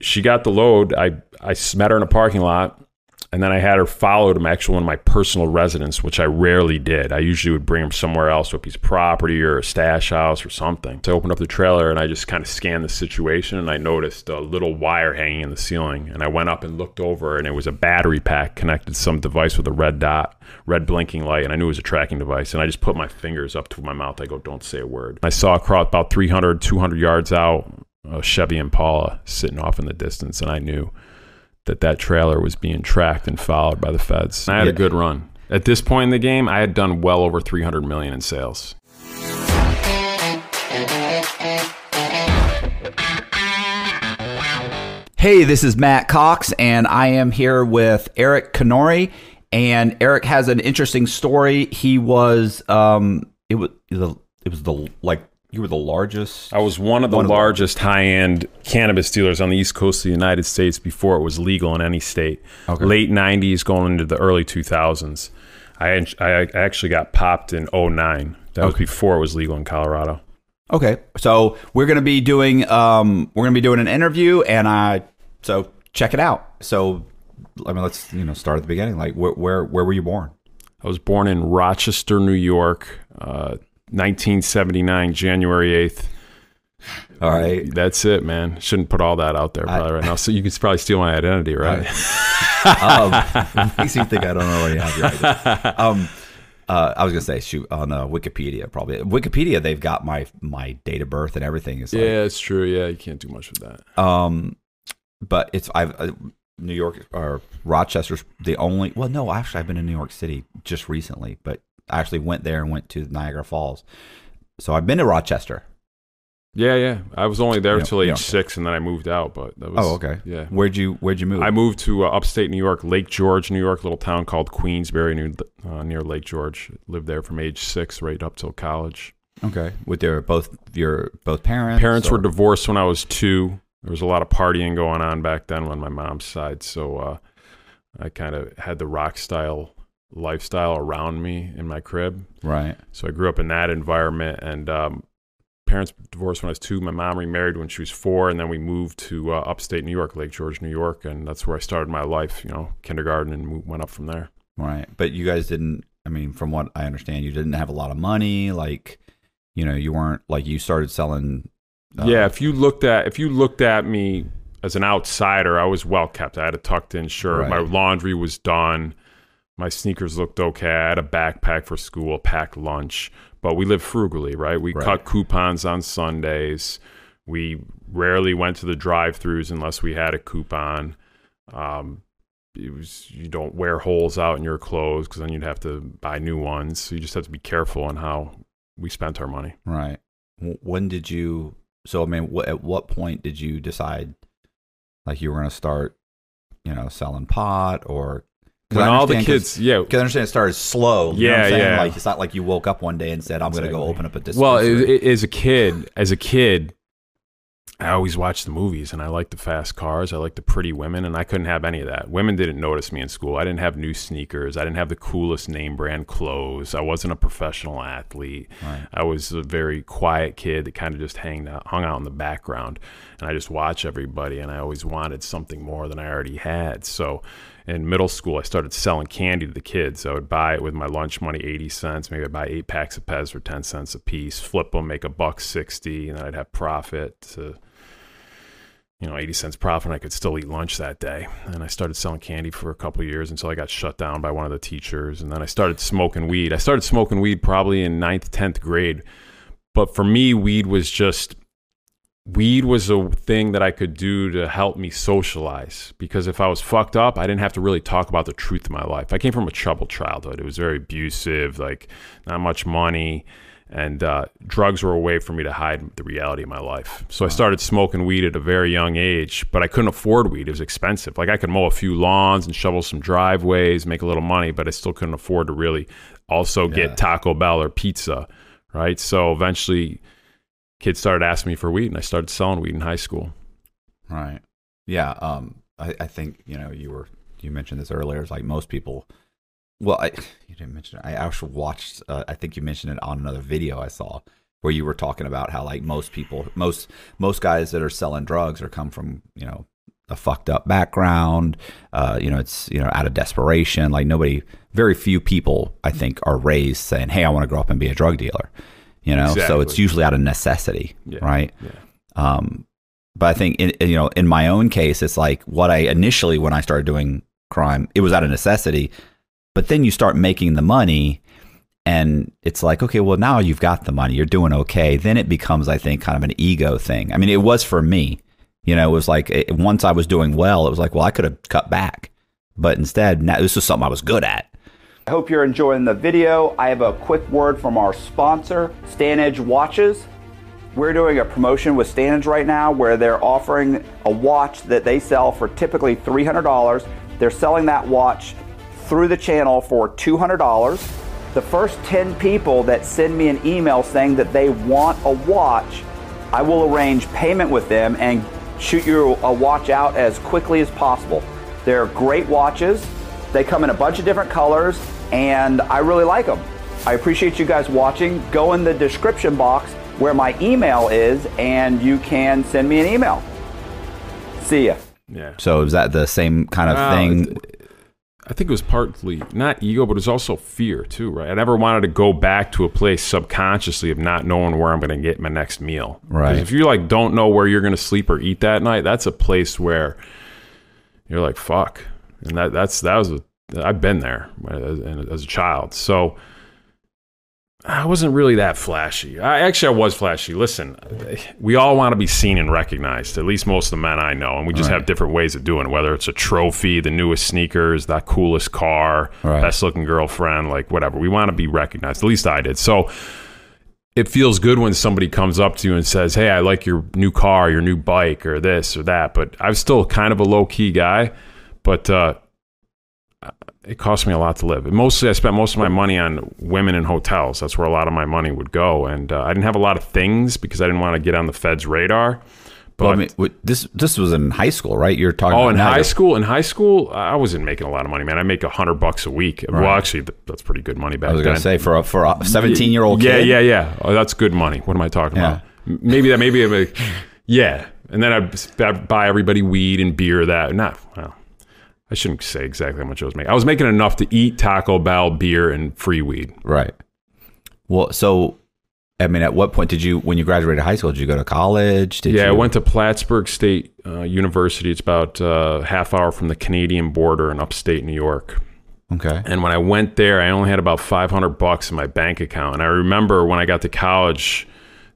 she got the load. I I met her in a parking lot, and then I had her follow to my one of my personal residence, which I rarely did. I usually would bring her somewhere else to a piece of property or a stash house or something. So I opened up the trailer and I just kind of scanned the situation, and I noticed a little wire hanging in the ceiling. And I went up and looked over, and it was a battery pack connected to some device with a red dot, red blinking light, and I knew it was a tracking device. And I just put my fingers up to my mouth. I go, "Don't say a word." I saw a across about 300, 200 yards out a Chevy Impala sitting off in the distance, and I knew that that trailer was being tracked and followed by the feds. And I had a good run. At this point in the game, I had done well over 300 million in sales. Hey, this is Matt Cox, and I am here with Eric Canori. And Eric has an interesting story. He was, um, it was the, it was the like you were the largest. I was one of the One of the- largest high-end cannabis dealers on the East Coast of the United States before it was legal in any state. Okay. Late 90s going into the early 2000s. I, I actually got popped in 09. That was before it was legal in Colorado. Okay, so we're gonna be doing, um, we're gonna be doing an interview, and I, so check it out. So, I mean, let's you know start at the beginning. Like, where where where were you born? I was born in Rochester, New York, uh, 1979, January 8th. All right. That's it, man. Shouldn't put all that out there probably right now. So you could probably steal my identity, right? um, makes you think I don't already have your idea. Um, uh, I was gonna say shoot on uh, Wikipedia probably. Wikipedia they've got my my date of birth and everything is like, yeah, it's true. Yeah, you can't do much with that. um, but it's I've uh, New York or Rochester's the only. Well, no, actually I've been in New York City just recently, but I actually went there and went to Niagara Falls. So I've been to Rochester. Yeah, yeah. I was only there till age six, and then I moved out. But that was Oh, okay. Yeah, Where'd you Where'd you move? I moved to uh, upstate New York, Lake George, New York, little town called Queensbury, near, uh, near Lake George. Lived there from age six right up till college. okay. With your both your both parents. Parents or- were divorced when I was two. There was a lot of partying going on back then on my mom's side, so uh, I kind of had the rock style lifestyle around me in my crib. right. So I grew up in that environment, and um, parents divorced when I was two. My mom remarried when she was four, and then we moved to uh, upstate New York, Lake George, New York, and that's where I started my life. You know, kindergarten, and went up from there. Right. But you guys didn't, I mean, from what I understand, you didn't have a lot of money. Like, you know, you weren't like you started selling. uh, yeah, if you looked at if you looked at me as an outsider, I was well kept. I had a tucked in shirt. My laundry was done. My sneakers looked okay. I had a backpack for school, packed lunch. But we lived frugally, right? We Right. cut coupons on Sundays. We rarely went to the drive-throughs unless we had a coupon. Um, it was you don't wear holes out in your clothes because then you'd have to buy new ones. So you just have to be careful on how we spent our money. Right. When did you, so, I mean, wh- at what point did you decide like you were going to start, you know, selling pot or. When all the kids, yeah, Because I understand it started slow. You know what Yeah, I'm saying? yeah. Like it's not like you woke up one day and said, "I'm going to go open up a Well, dispensary." a- a- as a kid, as a kid, I always watched the movies, and I liked the fast cars. I liked the pretty women, and I couldn't have any of that. Women didn't notice me in school. I didn't have new sneakers. I didn't have the coolest name brand clothes. I wasn't a professional athlete. Right. I was a very quiet kid that kind of just hanged out, hung out in the background, and I just watched everybody. And I always wanted something more than I already had. So, in middle school, I started selling candy to the kids. I would buy it with my lunch money, eighty cents. Maybe I'd buy eight packs of Pez for ten cents a piece, flip them, make a buck sixty, and then I'd have profit to. You know, 80 cents profit, and I could still eat lunch that day. And I started selling candy for a couple years until I got shut down by one of the teachers. And then I started smoking weed. I started smoking weed probably in ninth, 10th grade. But for me, weed was just weed was a thing that I could do to help me socialize because if I was fucked up, I didn't have to really talk about the truth of my life. I came from a troubled childhood. It was very abusive, like not much money, and uh, drugs were a way for me to hide the reality of my life. So I started smoking weed at a very young age, but I couldn't afford weed. It was expensive. Like I could mow a few lawns and shovel some driveways, make a little money, but I still couldn't afford to really also Yeah. get Taco Bell or pizza, right? So eventually kids started asking me for weed and I started selling weed in high school. Right. Yeah. Um. I, I think you know you were you mentioned this earlier. It's like most people. Well, I you didn't mention it. I actually watched. Uh, I think you mentioned it on another video I saw where you were talking about how like most people, most most guys that are selling drugs are come from you know a fucked up background. Uh, you know, it's you know out of desperation. Like nobody, very few people, I think, are raised saying, "Hey, I want to grow up and be a drug dealer." You know, so it's usually out of necessity, Yeah. right? Yeah. Um, but I think in, you know, in my own case, it's like what I initially when I started doing crime, it was out of necessity. But then you start making the money, and it's like, okay, well now you've got the money, you're doing okay. Then it becomes, I think, kind of an ego thing. I mean, it was for me. You know, it was like it, once I was doing well, it was like, well, I could have cut back, but instead, now this was something I was good at. I hope you're enjoying the video. I have a quick word from our sponsor, Stan Edge Watches. We're doing a promotion with Stan Edge right now where they're offering a watch that they sell for typically $300. They're selling that watch through the channel for $200. The first 10 people that send me an email saying that they want a watch, I will arrange payment with them and shoot you a watch out as quickly as possible. They're great watches. They come in a bunch of different colors, and I really like them. I appreciate you guys watching. Go in the description box where my email is, and you can send me an email. See ya. Yeah. So is that the same kind of Well, thing? I think it was partly not ego, but it was also fear too, right? I never wanted to go back to a place subconsciously of not knowing where I'm going to get my next meal. Right. If you like don't know where you're going to sleep or eat that night, that's a place where you're like fuck, and that that's that was a, I've been there as, as a child, so. I wasn't really that flashy. I actually I was flashy. Listen, we all want to be seen and recognized. At least most of the men I know, and we just Right. have different ways of doing it. Whether it's a trophy, the newest sneakers, that coolest car, Right. best looking girlfriend, like whatever. We want to be recognized. At least I did. So it feels good when somebody comes up to you and says, "Hey, I like your new car, your new bike, or this or that." But I'm still kind of a low key guy. But uh, it cost me a lot to live. And mostly, I spent most of my money on women in hotels. That's where a lot of my money would go. And uh, I didn't have a lot of things because I didn't want to get on the Fed's radar. But Well, I mean, this this was in high school, right? You're talking. oh, about in high school, in high school, I wasn't making a lot of money, man. I make a hundred bucks a week. Well, actually, that's pretty good money back I was then. going to say for a for a 17 year old yeah, kid. yeah, yeah. Oh, that's good money. What am I talking Yeah. about? Maybe that. Maybe like, yeah. And then I'd I'd buy everybody weed and beer. That not well. I shouldn't say exactly how much I was making. I was making enough to eat Taco Bell, beer, and free weed. Right. Well, so I mean, at what point did you, when you graduated high school, did you go to college? Did yeah, you, I went to Plattsburgh State uh, University. It's about uh, half hour from the Canadian border in upstate New York. Okay. And when I went there, I only had about 500 bucks in my bank account. And I remember when I got to college,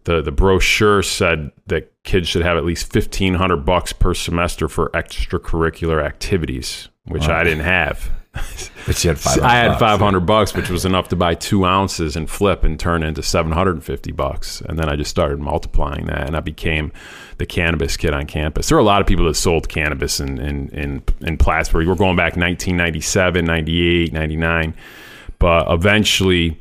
the, the brochure said that kids should have at least 1500 bucks per semester for extracurricular activities, which I didn't have. But you had 500 I had bucks. 500 bucks, which was enough to buy two ounces and flip and turn into 750 bucks. And then I just started multiplying that, and I became the cannabis kid on campus. There were a lot of people that sold cannabis in in in, in Plattsburgh. We're going back 1997, 98, 99, but eventually.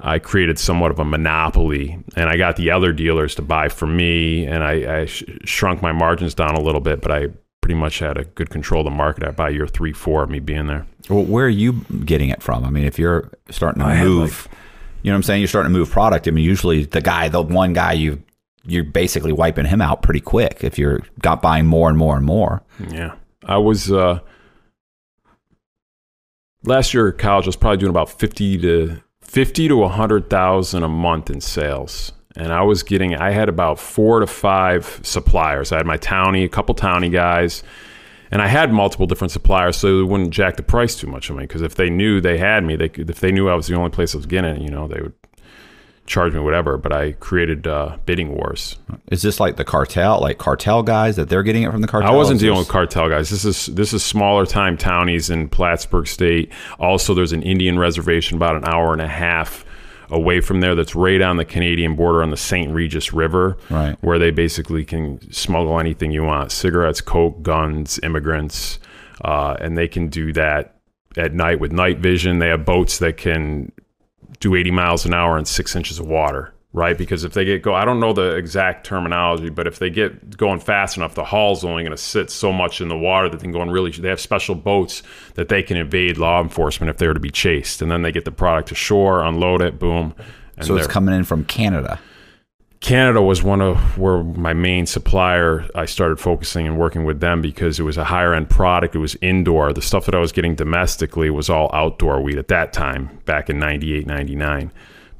I created somewhat of a monopoly, and I got the other dealers to buy from me, and I, I sh- shrunk my margins down a little bit, but I pretty much had a good control of the market by year three, four of me being there. Well, where are you getting it from? I mean, if you're starting to I had, move, you know what I'm saying? You're starting to move product. I mean, usually the guy, the one guy you, you're basically wiping him out pretty quick if you're got buying more and more and more. Yeah. I was uh last year at college I was probably doing about 50 to 50 to 100,000 a month in sales. And I was getting I had about 4 to 5 suppliers. I had my townie, a couple townie guys, and I had multiple different suppliers so they wouldn't jack the price too much on me because if they knew they had me, they if they knew I was the only place I was getting it, you know, they would charge me whatever, but I created uh, bidding wars. Is this like the cartel, like cartel guys that they're getting it from the cartel? I wasn't dealing with cartel guys. This is this is smaller time townies in Plattsburgh State. Also, there's an Indian reservation about an hour and a half away from there that's right on the Canadian border on the St. Regis River, Right. where they basically can smuggle anything you want: cigarettes, coke, guns, immigrants, uh, and they can do that at night with night vision. They have boats that can do 80 miles an hour in six inches of water, right? Because if they get go, I don't know the exact terminology, but if they get going fast enough, the hull's only going to sit so much in the water that they can go and really. They have special boats that they can evade law enforcement if they were to be chased, and then they get the product to shore, unload it, boom. And So it's coming in from Canada. Canada was one of where my main supplier. I started focusing and working with them because it was a higher end product. It was indoor. The stuff that I was getting domestically was all outdoor weed at that time, back in 98, 99.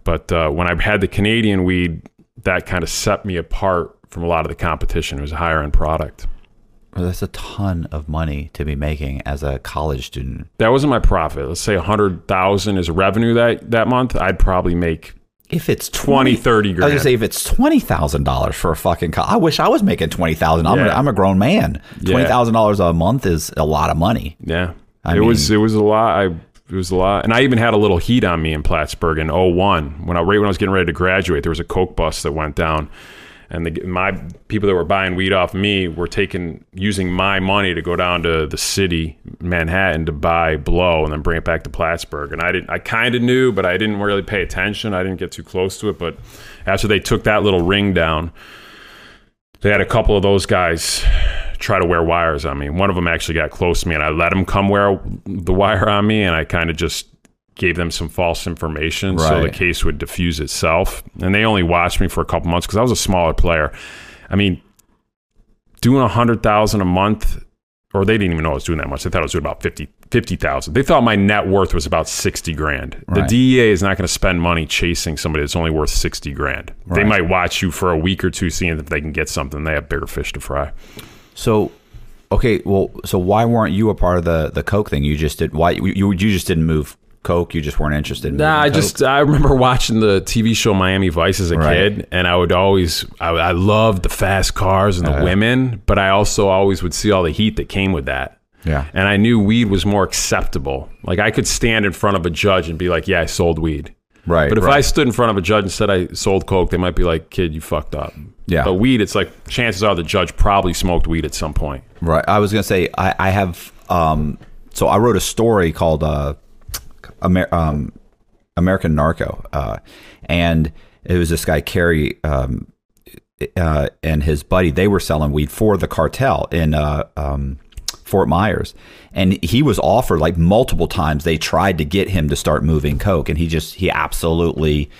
But uh, when I had the Canadian weed, that kind of set me apart from a lot of the competition. It was a higher end product. Well, that's a ton of money to be making as a college student. That wasn't my profit. Let's say 100,000 is revenue that, that month. I'd probably make If it's 20, 30 I was gonna say if it's twenty thousand dollars for a fucking co- I wish I was making twenty thousand. I'm, Yeah. I'm a grown man. Twenty thousand dollars a month is a lot of money. Yeah, I it was it was a lot. I it was a lot, and I even had a little heat on me in Plattsburgh in 01 when I right when I was getting ready to graduate. There was a coke bus that went down, and the, my people that were buying weed off me were taking using my money to go down to the city, Manhattan, to buy blow and then bring it back to Plattsburgh. And I didn't. I kind of knew, but I didn't really pay attention. I didn't get too close to it. But after they took that little ring down, they had a couple of those guys try to wear wires on me. One of them actually got close to me, and I let him come wear the wire on me, and I kind of just gave them some false information so the case would diffuse itself. And they only watched me for a couple months because I was a smaller player. I mean, doing a hundred thousand a month, or they didn't even know I was doing that much. They thought I was doing about 50 50,000. They thought my net worth was about 60 grand. The DEA is not going to spend money chasing somebody that's only worth 60 grand. They might watch you for a week or two, seeing if they can get something. They have bigger fish to fry. So, okay, well, so why weren't you a part of the the coke thing? You just did. Why you, you just didn't move coke? You just weren't interested. in Nah, I coke? just I remember watching the TV show Miami Vice as a Right. kid, and I would always I, I loved the fast cars and the Uh-huh. women, but I also always would see all the heat that came with that. yeah. And I knew weed was more acceptable. Like I could stand in front of a judge and be like, "Yeah, I sold weed." Right. But if I right. stood in front of a judge and said I sold coke, they might be like, "Kid, you fucked up." Yeah. But weed, it's like chances are the judge probably smoked weed at some point. Right. I was gonna say I, I have um so I wrote a story called uh Amer- um American Narco uh and it was this guy Kerry um uh and his buddy they were selling weed for the cartel in uh um Fort Myers and he was offered like multiple times they tried to get him to start moving coke and he just he absolutely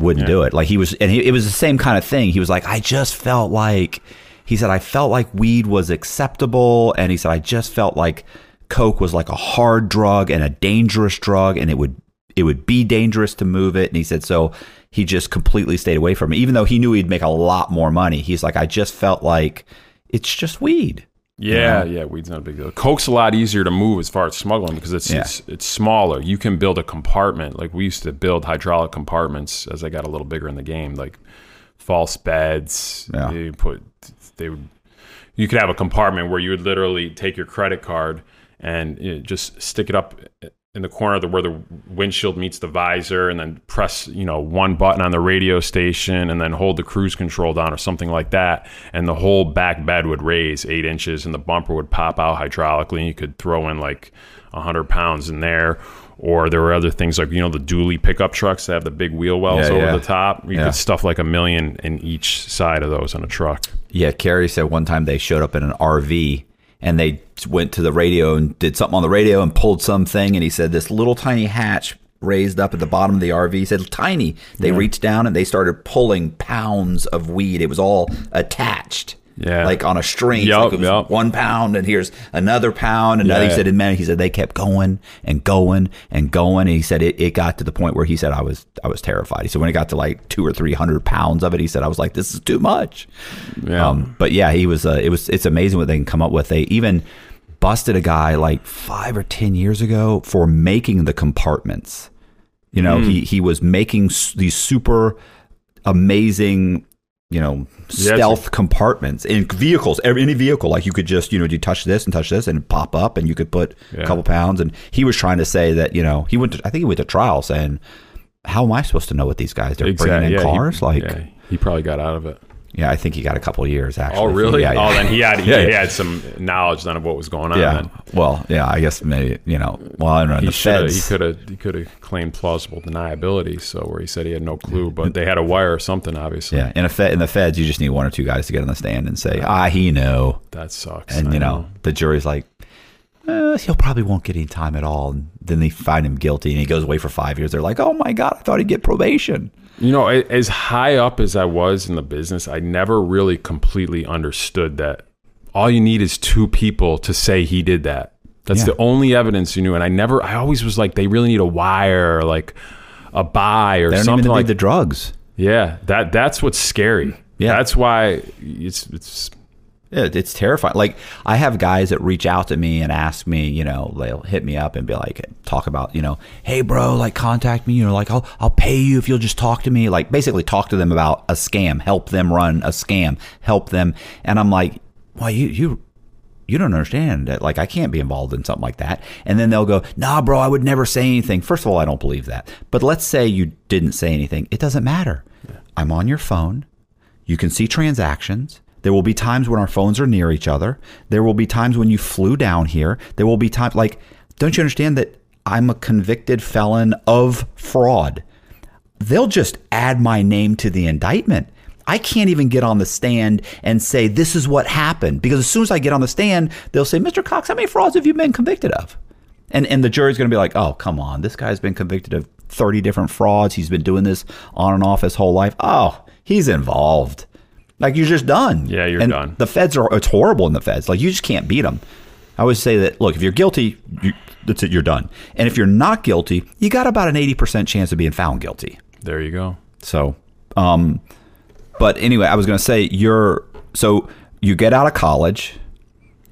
wouldn't do it. Like he was, and he, it was the same kind of thing. He was like, I just felt like, he said, I felt like weed was acceptable. And he said, I just felt like coke was like a hard drug and a dangerous drug and it would, it would be dangerous to move it. And he said, so he just completely stayed away from it, even though he knew he'd make a lot more money. He's like, I just felt like it's just weed. Yeah, yeah, weed's not a big deal. Coke's a lot easier to move as far as smuggling because it's Yeah. it's, it's smaller. You can build a compartment. Like we used to build hydraulic compartments as I got a little bigger in the game, like false beds. Yeah. You put they would you could have a compartment where you would literally take your credit card and you know, just stick it up in the corner the, where the windshield meets the visor and then press you know one button on the radio station and then hold the cruise control down or something like that. And the whole back bed would raise eight inches and the bumper would pop out hydraulically. And you could throw in like 100 pounds in there. Or there were other things like you know the dually pickup trucks that have the big wheel wells Yeah, over yeah. the top. You Yeah. could stuff like a million in each side of those on a truck. Yeah, Carrie said one time they showed up in an RV and they went to the radio and did something on the radio and pulled something. And he said this little tiny hatch raised up at the bottom of the RV. He said tiny. They reached down and they started pulling pounds of weed. It was all attached. Yeah. like on a string. Yup, like it was yup. One pound, and here's another pound. Another. He Yeah. said, and man, he said they kept going and going and going. And he said it, it got to the point where he said I was I was terrified. He said when it got to like two or three hundred pounds of it, he said I was like this is too much. yeah Um, but yeah, he was. Uh, it was. It's amazing what they can come up with. They even busted a guy like five or ten years ago for making the compartments. You know, he he was making s- these super amazing, you know, Yeah, stealth compartments in vehicles. Any vehicle, like you could just you know you touch this and touch this and pop up, and you could put a couple pounds. And he was trying to say that you know he went. To, I think he went to trial saying. How am I supposed to know what these guys they're bringing in yeah, he- cars? like, yeah, he probably got out of it yeah, I think he got a couple of years actually. oh really Yeah, yeah. oh then he had Yeah, he had some knowledge then of what was going on Yeah. then. Well, yeah, I guess maybe you know. Well, I don't know. he The should have he could have he could have claimed plausible deniability so where he said he had no clue but they had a wire or something obviously Yeah, in a fed, in the feds, you just need one or two guys to get on the stand and say, "Ah, he know," that sucks and I you know, the jury's like, eh, he'll probably won't get any time at all. And then they find him guilty and he goes away for five years. They're like, oh my God, I thought he'd get probation. You know, as high up as I was in the business, I never really completely understood that all you need is two people to say he did that. That's Yeah. the only evidence you knew. And I never, I always was like, they really need a wire or like a buy or something even like the drugs. Yeah, that that's what's scary. Yeah. that's why it's it's It, it's terrifying. Like I have guys that reach out to me and ask me, you know, they'll hit me up and be like, talk about, you know, hey bro, like contact me, you know, like I'll I'll pay you if you'll just talk to me. Like basically talk to them about a scam, help them run a scam, help them. And I'm like, well, you you you don't understand that. Like I can't be involved in something like that. And then they'll go, nah, bro, I would never say anything. First of all, I don't believe that. But let's say you didn't say anything. It doesn't matter. I'm on your phone. You can see transactions. There will be times when our phones are near each other. There will be times when you flew down here. There will be times like, don't you understand that I'm a convicted felon of fraud? They'll just add my name to the indictment. I can't even get on the stand and say this is what happened because as soon as I get on the stand, they'll say, "Mr. Cox, how many frauds have you been convicted of?" And and the jury's going to be like, "Oh, come on, this guy's been convicted of 30 different frauds. He's been doing this on and off his whole life. Oh, he's involved." Like you're just done. Yeah, you're And done. The feds are it's horrible in the feds. Like you just can't beat them. I always say that look, if you're guilty, you, that's it, you're done. And if you're not guilty, you got about an 80% chance of being found guilty. there you go. So, um, but anyway, I was going to say you're so you get out of college.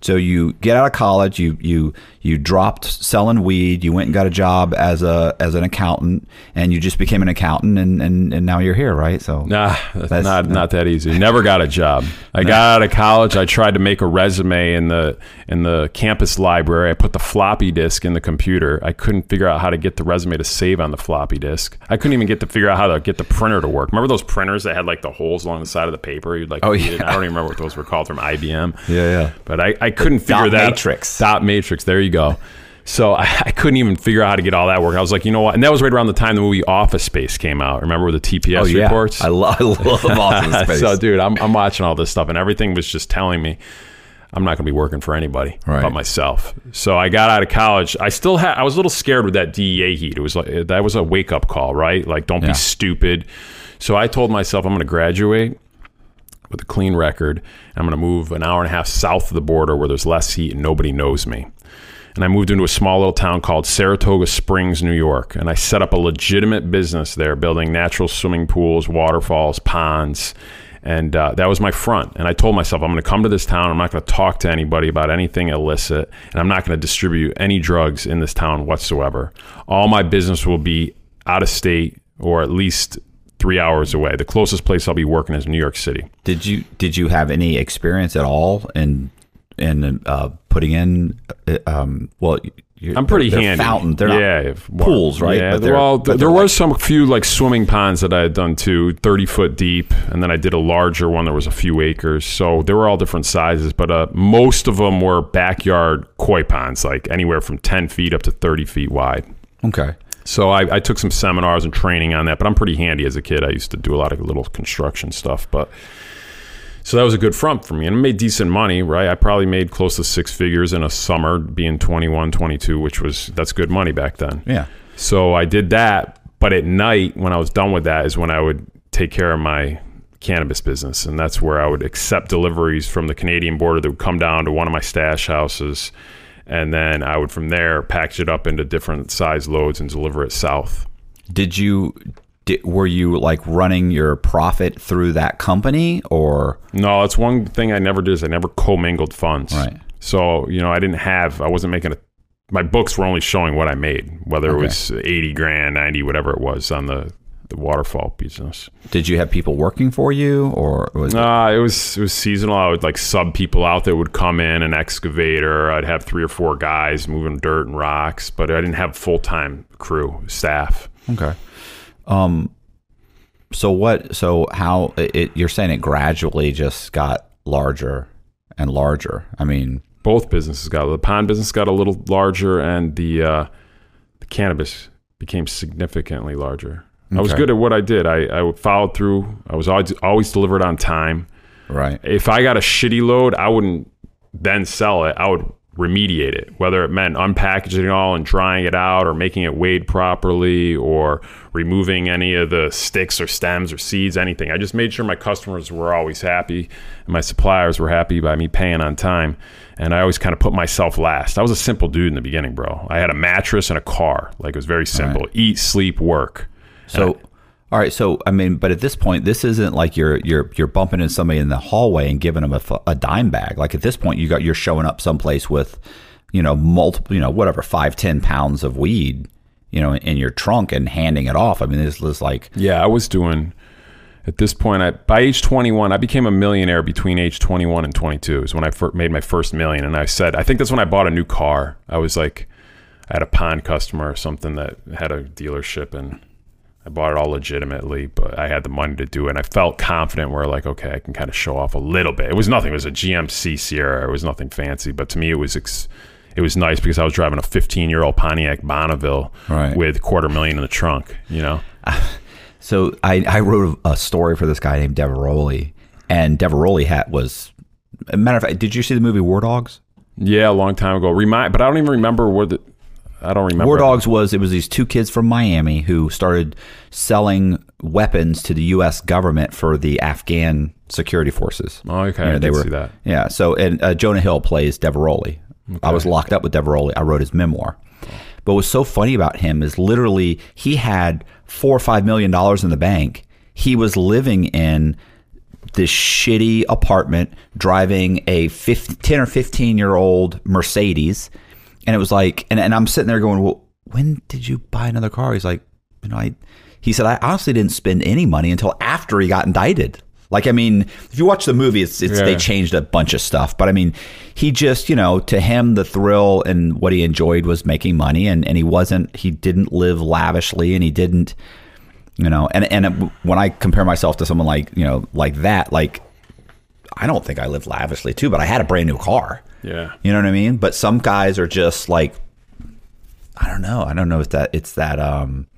So you get out of college, you you you dropped selling weed, you went and got a job as a as an accountant, and you just became an accountant, and and, and now you're here, right? So Nah, that's That's- not no. not that easy. Never got a job. I got out of college. I tried to make a resume in the in the campus library. I put the floppy disk in the computer. I couldn't figure out how to get the resume to save on the floppy disk. I couldn't even get to figure out how to get the printer to work. Remember those printers that had like the holes along the side of the paper? You'd like, Oh, it? yeah. I don't even remember what those were called from IBM. Yeah, yeah. But I, I couldn't figure dot that matrix. Dot matrix. There you go. So I, I couldn't even figure out how to get all that work. I was like, you know what? And that was right around the time the movie Office Space came out. Remember the TPS Oh yeah, reports? I, lo- I love Office Space. so, dude, I'm, I'm watching all this stuff, and everything was just telling me I'm not going to be working for anybody Right. but myself. So I got out of college. I still had. I was a little scared with that DEA heat. It was like that was a wake up call, right? Like, don't Yeah. be stupid. So I told myself I'm going to graduate with a clean record. And I'm going to move an hour and a half south of the border where there's less heat and nobody knows me. And I moved into a small little town called Saratoga Springs, New York. And I set up a legitimate business there, building natural swimming pools, waterfalls, ponds. And uh, that was my front. And I told myself, I'm going to come to this town. I'm not going to talk to anybody about anything illicit. And I'm not going to distribute any drugs in this town whatsoever. All my business will be out of state or at least three hours away. The closest place I'll be working is New York City. Did you did you have any experience at all in in uh, putting in? uh, Um, well, you're, I'm pretty they're handy. Fountain. They're yeah, pools, right? Yeah, well, there was some few like swimming ponds that I had done too, 30 foot deep, and then I did a larger one that was a few acres. So they were all different sizes, but uh, most of them were backyard koi ponds, like anywhere from 10 feet up to 30 feet wide. Okay. So I, I took some seminars and training on that, but I'm pretty handy as a kid. I used to do a lot of little construction stuff, but so that was a good front for me and I made decent money, right? I probably made close to six figures in a summer being 21, 22, which was that's good money back then. Yeah. So I did that, but at night when I was done with that is when I would take care of my cannabis business and that's where I would accept deliveries from the Canadian border that would come down to one of my stash houses and then I would from there package it up into different size loads and deliver it south. Did you? Did, were you like running your profit through that company or? No, that's one thing I never did is I never commingled funds. Right. So, you know, I didn't have I wasn't making a my books were only showing what I made, whether Okay. it was 80 grand, 90 whatever it was on the the waterfall business. Did you have people working for you or was it? Uh, it was it was seasonal. I would like sub people out that would come in, an excavator. I'd have three or four guys moving dirt and rocks, but I didn't have full time crew staff. Okay. Um. So what? So how? It, you're saying it gradually just got larger and larger. I mean, Both businesses got the pond business got a little larger, and the uh, the cannabis became significantly larger. I was good at what I did. I, I followed through. I was always always delivered on time. right. If I got a shitty load, I wouldn't then sell it. I would remediate it, whether it meant unpackaging it all and drying it out or making it weighed properly or removing any of the sticks or stems or seeds, anything. I just made sure my customers were always happy and my suppliers were happy by me paying on time. And I always kind of put myself last. I was a simple dude in the beginning, bro. I had a mattress and a car. Like it was very simple right. eat, sleep, work. So, all right, so I mean, but at this point, this isn't like you're you're you're bumping into somebody in the hallway and giving them a, a dime bag. Like at this point, you got you're showing up someplace with, you know, multiple, you know, whatever five ten pounds of weed, you know, in your trunk and handing it off. I mean, this was like yeah, I was doing. At this point, I by age 21, I became a millionaire between age 21 and 22. Is when I fir- made my first million, and I said, I think that's when I bought a new car. I was like, I had a pond customer or something that had a dealership and I bought it all legitimately, but I had the money to do it. And I felt confident where like, okay, I can kind of show off a little bit. It was nothing. It was a GMC Sierra. It was nothing fancy, but to me, it was ex- it was nice because I was driving a 15 year old Pontiac Bonneville right. with quarter million in the trunk. You know. Uh, so I, I wrote a story for this guy named Diveroli, and Diveroli hat was. A matter of fact, did you see the movie War Dogs? Yeah, a long time ago. Remind, but I don't even remember where the I don't remember. War Dogs was it was these two kids from Miami who started selling weapons to the U.S. government for the Afghan security forces. Oh, okay, you know, they were, see that. Yeah, so and uh, Jonah Hill plays Diveroli. Okay. I was locked up with Diveroli. I wrote his memoir. But what's so funny about him is literally he had four or five million dollars in the bank. He was living in this shitty apartment, driving a 15, 10 or 15 year old Mercedes and it was like, and, and I'm sitting there going, well, when did you buy another car? He's like, you know, I, he said, I honestly didn't spend any money until after he got indicted. Like, I mean, if you watch the movie, it's, it's yeah. they changed a bunch of stuff, but I mean, he just, you know, to him, the thrill and what he enjoyed was making money, and and he wasn't, he didn't live lavishly, and he didn't, you know, and and it, when I compare myself to someone like you know like that, like I don't think I lived lavishly too, but I had a brand new car. Yeah. You know what I mean? But some guys are just like I don't know. I don't know if that it's that um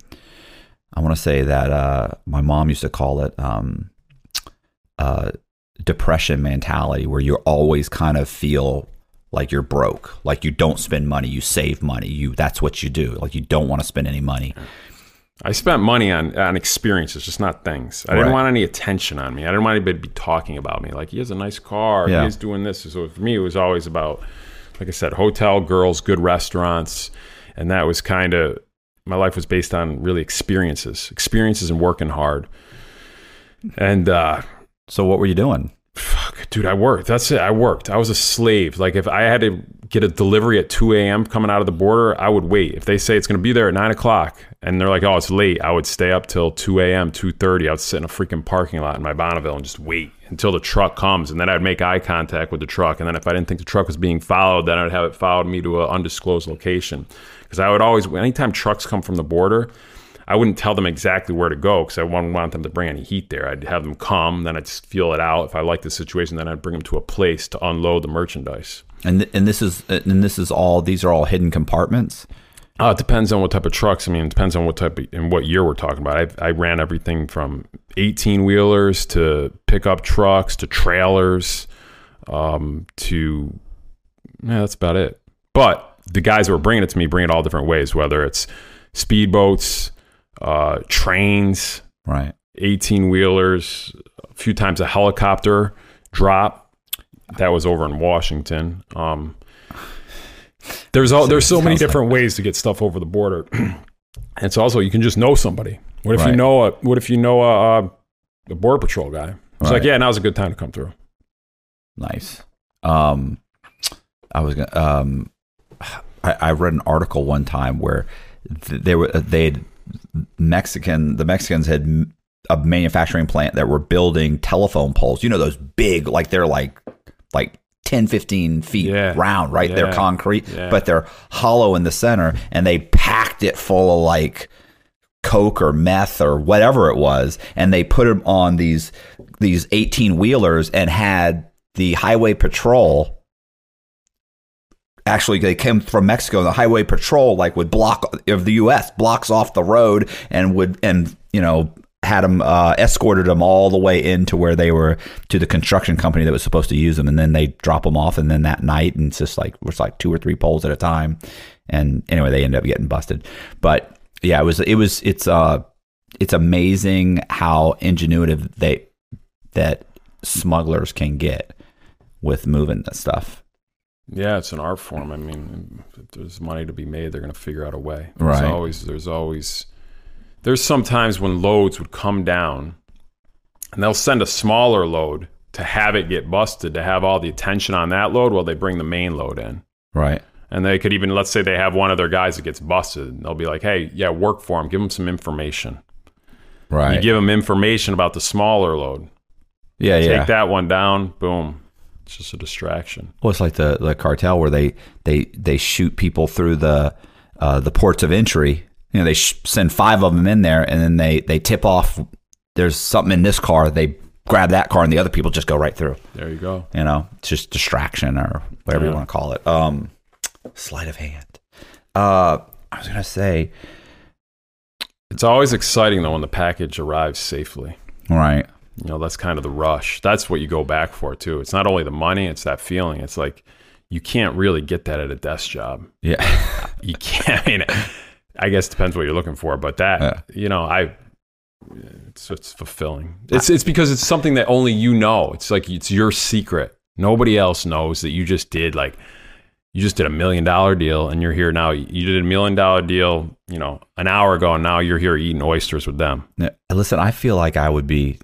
I want to say that uh my mom used to call it um uh depression mentality where you always kind of feel like you're broke, like you don't spend money, you save money, you that's what you do. Like you don't want to spend any money. I spent money on on experiences, just not things. I didn't want any attention on me. I didn't want anybody to be talking about me. Like he has a nice car, yeah. he's doing this. So for me, it was always about, like I said, hotel girls, good restaurants, and that was kind of my life was based on really experiences, experiences and working hard. And uh, so, what were you doing? Fuck, dude, I worked. That's it. I worked. I was a slave. Like if I had to get a delivery at 2 a.m. coming out of the border, I would wait. If they say it's going to be there at 9 o'clock and they're like, oh, it's late, I would stay up till 2 a.m., 2.30. I would sit in a freaking parking lot in my Bonneville and just wait until the truck comes. And then I'd make eye contact with the truck. And then if I didn't think the truck was being followed, then I'd have it followed me to an undisclosed location. Because I would always, anytime trucks come from the border, I wouldn't tell them exactly where to go because I wouldn't want them to bring any heat there. I'd have them come, then I'd just feel it out. If I like the situation, then I'd bring them to a place to unload the merchandise. And th- and this is and this is all these are all hidden compartments. Uh, it depends on what type of trucks. I mean, it depends on what type of, and what year we're talking about. I, I ran everything from 18 wheelers to pickup trucks to trailers um, to, yeah, that's about it. But the guys that were bringing it to me bring it all different ways, whether it's speedboats, uh, trains, right, 18 wheelers, a few times a helicopter drop that was over in Washington. Um, there's all there's so many different ways to get stuff over the border. And it's also you can just know somebody. What if right. you know a What if you know a, a, border patrol guy? It's right. like, yeah, now's a good time to come through. Nice. Um, I was gonna. Um, I, I read an article one time where they were they Mexican the Mexicans had a manufacturing plant that were building telephone poles. You know those big, like they're like like 10, 15 feet yeah. round, right? Yeah. They're concrete, yeah. but they're hollow in the center, and they packed it full of like coke or meth or whatever it was, and they put them on these these eighteen wheelers and had the highway patrol. Actually, they came from Mexico. The highway patrol like would block of the U.S. blocks off the road and would and you know had them uh, escorted them all the way into where they were to the construction company that was supposed to use them, and then they drop them off, and then that night, and it's just like it was like two or three poles at a time, and anyway, they ended up getting busted. But yeah, it was it was it's uh it's amazing how ingenuitive they that smugglers can get with moving this stuff. Yeah, it's an art form. I mean, if there's money to be made, they're going to figure out a way. Right. Always, there's always, there's sometimes when loads would come down, and they'll send a smaller load to have it get busted, to have all the attention on that load while they bring the main load in. Right. And they could even, let's say they have one of their guys that gets busted, and they'll be like, "Hey, yeah, work for him. Give him some information. Right. You give him information about the smaller load. yeah. Take Yeah. Take that one down. Boom. It's just a distraction. Well, it's like the the cartel where they they they shoot people through the uh, the ports of entry. You know, they sh- send five of them in there, and then they they tip off. There's something in this car. They grab that car, and the other people just go right through. There you go. You know, it's just distraction or whatever you want to call it. Um, sleight of hand. Uh, I was gonna say, It's always exciting though when the package arrives safely. right? You know, that's kind of the rush. That's what you go back for too. It's not only the money, it's that feeling. It's like you can't really get that at a desk job. Yeah, You can't. I mean, I guess it depends what you're looking for, but that, Yeah. you know, I, it's it's fulfilling. It's it's because it's something that only you know. It's like it's your secret. Nobody else knows that you just did like you just did a million dollar deal and you're here now. You did a million dollar deal, you know, an hour ago, and now you're here eating oysters with them. Now, Listen, I feel like I would be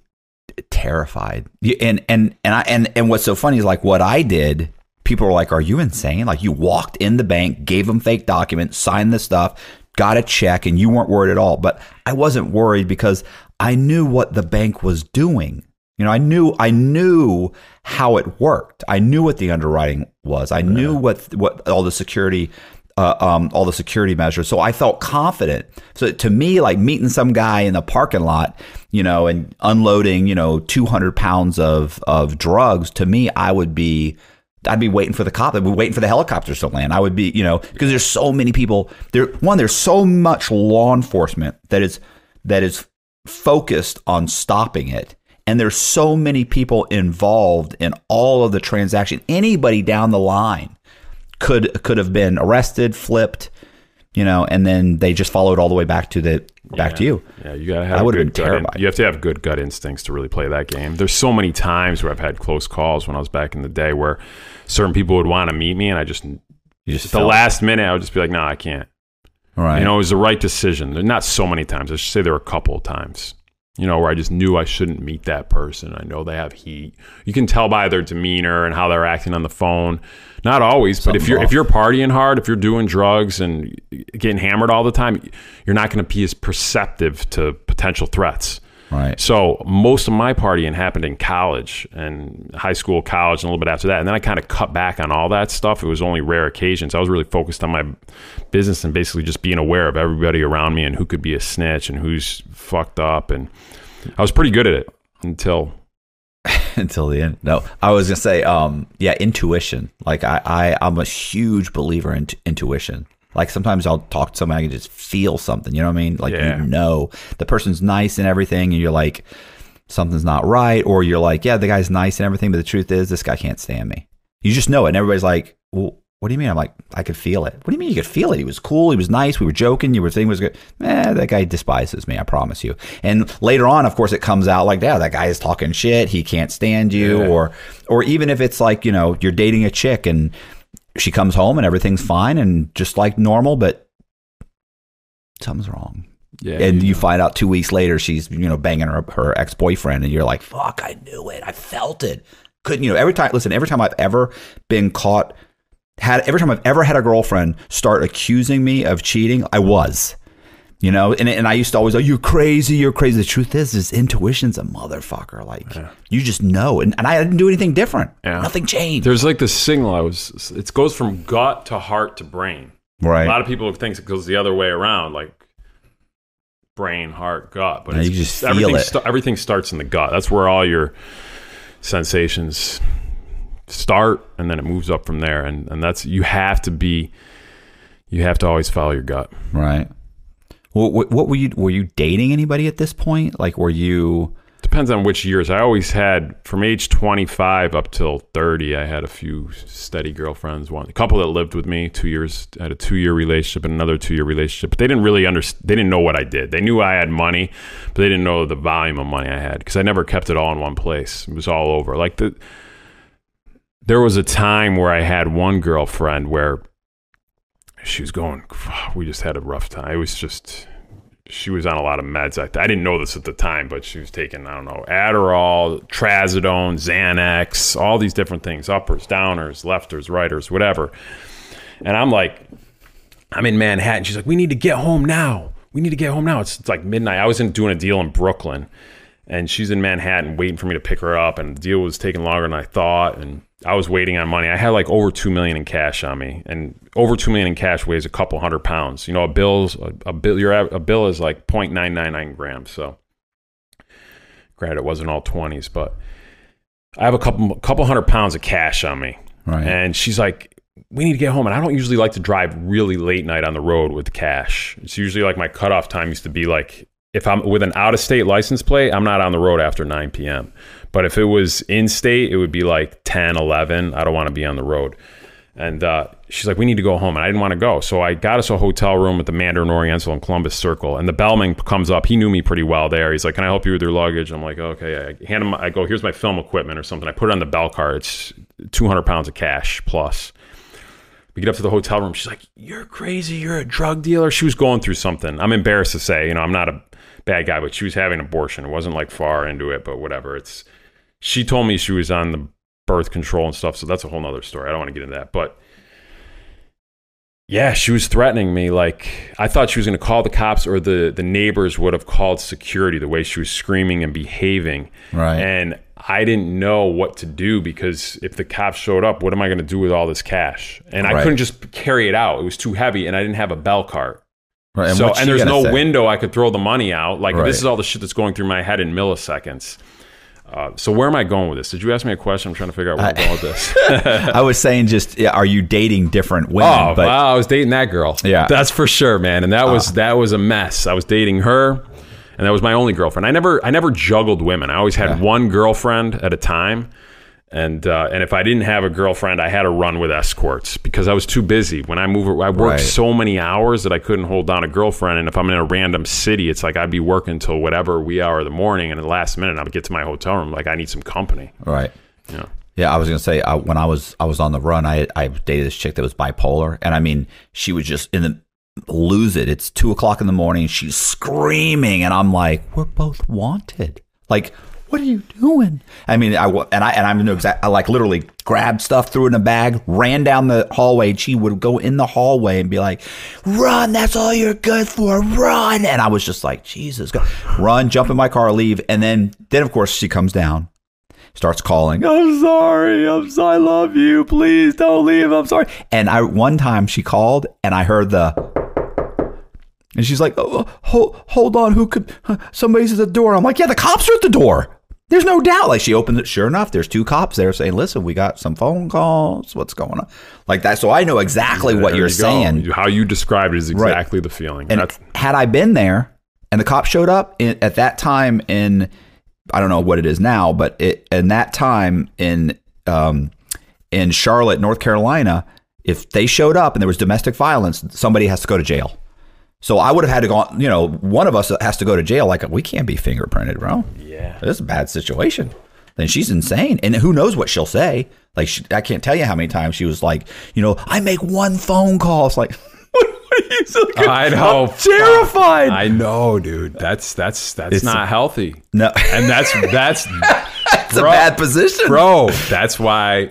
terrified. And and and I and and what's so funny is like what I did. People were like, "Are you insane? Like you walked in the bank, gave them fake documents, signed the stuff, got a check, and you weren't worried at all." But I wasn't worried because I knew what the bank was doing. You know, I knew I knew how it worked. I knew what the underwriting was. I knew what what all the security uh, um, all the security measures. So I felt confident. So to me, like meeting some guy in the parking lot, you know, and unloading, you know, 200 pounds of, of drugs, to me, I would be, I'd be waiting for the cop. I'd be waiting for the helicopters to land. I would be, you know, because there's so many people there. One, there's so much law enforcement that is, that is focused on stopping it. And there's so many people involved in all of the transaction. Anybody down the line could could have been arrested, flipped, you know, and then they just followed all the way back to the back to you. Yeah, you gotta have. I would've been gut in- terrified. you have to have good gut instincts to really play that game. There's so many times where I've had close calls when I was back in the day where certain people would want to meet me, and I just just at the last minute I would just be like, "No, I can't." right. You know, it was the right decision. Not so many times. I should say there were a couple of times. You know, where I just knew I shouldn't meet that person. I know they have heat. You can tell by their demeanor and how they're acting on the phone. Not always, but if you're off. if you're partying hard, if you're doing drugs and getting hammered all the time, you're not going to be as perceptive to potential threats. Right. So most of my partying happened in college and high school, college, and a little bit after that. And then I kind of cut back on all that stuff. It was only rare occasions. I was really focused on my business and basically just being aware of everybody around me and who could be a snitch and who's fucked up. And I was pretty good at it until Until the end. No, I was gonna say, um, yeah, intuition. Like I, I I'm a huge believer in t- intuition. Like sometimes I'll talk to somebody, I can just feel something. You know what I mean? Like Yeah. you know, the person's nice and everything, and you're like, something's not right, or you're like, yeah, the guy's nice and everything, but the truth is, this guy can't stand me. You just know it, and everybody's like, well, what do you mean? I'm like, I could feel it. What do you mean you could feel it? He was cool. He was nice. We were joking. You were thinking was good. Eh, that guy despises me. I promise you. And later on, of course, it comes out like, yeah, that guy is talking shit. He can't stand you. Yeah. Or, or even if it's like, you know, you're dating a chick and she comes home and everything's fine and just like normal, but something's wrong. yeah. And you find out two weeks later she's you know banging her her ex boyfriend, and you're like, "Fuck, I knew it, I felt it." Couldn't you know? Every time, listen, every time I've ever been caught, had every time I've ever had a girlfriend start accusing me of cheating, I was, you know, and and I used to always, "Oh, you're crazy, you're crazy." The truth is, is intuition's a motherfucker. Like you just know, and, and I didn't do anything different. Yeah. Nothing changed. There's like this signal I was it goes from gut to heart to brain. right. A lot of people think it goes the other way around, like brain, heart, gut. But it's you just feel everything. it. sta- everything starts in the gut. That's where all your sensations start, and then it moves up from there. And and that's you have to be, you have to always follow your gut. Right. What, what, were you? Were you dating anybody at this point? Like, were you? Depends on which years. I always had from age 25 up till 30. I had a few steady girlfriends. One, a couple that lived with me. Two years. I had a two-year relationship and another two-year relationship. But they didn't really understand. They didn't know what I did. They knew I had money, but they didn't know the volume of money I had because I never kept it all in one place. It was all over. Like the. There was a time where I had one girlfriend where she was going. We just had a rough time. It was just she was on a lot of meds. I, I didn't know this at the time, but she was taking, I don't know, Adderall, Trazodone, Xanax, all these different things, uppers, downers, lefters, righters, whatever. And I'm like, I'm in Manhattan. She's like, we need to get home now. We need to get home now. It's, it's like midnight. I was in doing a deal in Brooklyn, and she's in Manhattan waiting for me to pick her up. And the deal was taking longer than I thought. And I was waiting on money. I had like over two million in cash on me, and over two million in cash weighs a couple hundred pounds. You know, a bill's a, a bill. Your a bill is like 0.999 grams. So, granted, it wasn't all twenties, but I have a couple couple hundred pounds of cash on me. Right. And she's like, "We need to get home." And I don't usually like to drive really late night on the road with cash. It's usually like my cutoff time used to be like if I'm with an out of state license plate, I'm not on the road after 9 p.m. But if it was in state, it would be like 10, 11. I don't want to be on the road. And uh, she's like, we need to go home. And I didn't want to go. So I got us a hotel room at the Mandarin Oriental in Columbus Circle. And the bellman comes up. He knew me pretty well there. He's like, can I help you with your luggage? I'm like, okay. I hand him, I go, here's my film equipment or something. I put it on the bell car. It's 200 pounds of cash plus. We get up to the hotel room. She's like, you're crazy. You're a drug dealer. She was going through something. I'm embarrassed to say, you know, I'm not a bad guy, but she was having an abortion. It wasn't like far into it, but whatever. It's, she told me she was on the birth control and stuff. So that's a whole nother story. I don't want to get into that, but yeah, she was threatening me. Like I thought she was going to call the cops, or the the neighbors would have called security. The way she was screaming and behaving, Right. And I didn't know what to do because if the cops showed up, what am I going to do with all this cash? And I couldn't just carry it out. It was too heavy, and I didn't have a bell cart. Right. so and there's no say? window I could throw the money out. Like Right. this is all the shit that's going through my head in milliseconds. Uh, so where am I going with this? Did you ask me a question? I'm trying to figure out where I'm going with this. I was saying, just yeah, are you dating different women? Oh, but wow! I was dating that girl. Yeah. that's for sure, man. And that was that was a mess. I was dating her, and that was my only girlfriend. I never I never juggled women. I always had one girlfriend at a time, and uh, and if I didn't have a girlfriend, I had to run with escorts because I was too busy. When I move, I worked Right. so many hours that I couldn't hold down a girlfriend. And if I'm in a random city, it's like I'd be working till whatever wee hour of the morning, and at the last minute, I would get to my hotel room like I need some company. right. Yeah. Yeah, I was gonna say I, when I was I was on the run, I I dated this chick that was bipolar, and I mean she was just in the lose it. It's two o'clock in the morning. She's screaming, and I'm like, we're both wanted. Like, what are you doing? I mean, I and I and I know exactly. I like literally grabbed stuff, threw in a bag, ran down the hallway. And she would go in the hallway and be like, "Run! That's all you're good for. Run!" And I was just like, Jesus, go. run, jump in my car, leave, and then then of course she comes down starts calling. I'm sorry. I'm sorry. I love you. Please don't leave. I'm sorry. And I one time she called and I heard the and she's like, oh, oh hold, hold on. Who could? Somebody's at the door. I'm like, yeah, the cops are at the door. There's no doubt. Like she opened it. Sure enough, there's two cops there saying, "Listen, we got some phone calls. What's going on?" Like that. So I know exactly what you're you saying. How you described it is exactly the feeling. And That's had I been there and the cop showed up in, at that time in, I don't know what it is now, but it, in that time in, um, in Charlotte, North Carolina, if they showed up and there was domestic violence, somebody has to go to jail. So I would have had to go, you know, one of us has to go to jail. Like, we can't be fingerprinted, bro. yeah. This is a bad situation. Then she's insane. And who knows what she'll say. Like, she, I can't tell you how many times she was like, you know, I make one phone call. It's like, what are you so good? I know. I'm terrified. I know, dude. That's that's that's It's- not healthy. no, And that's that's it's a bad position. bro. That's why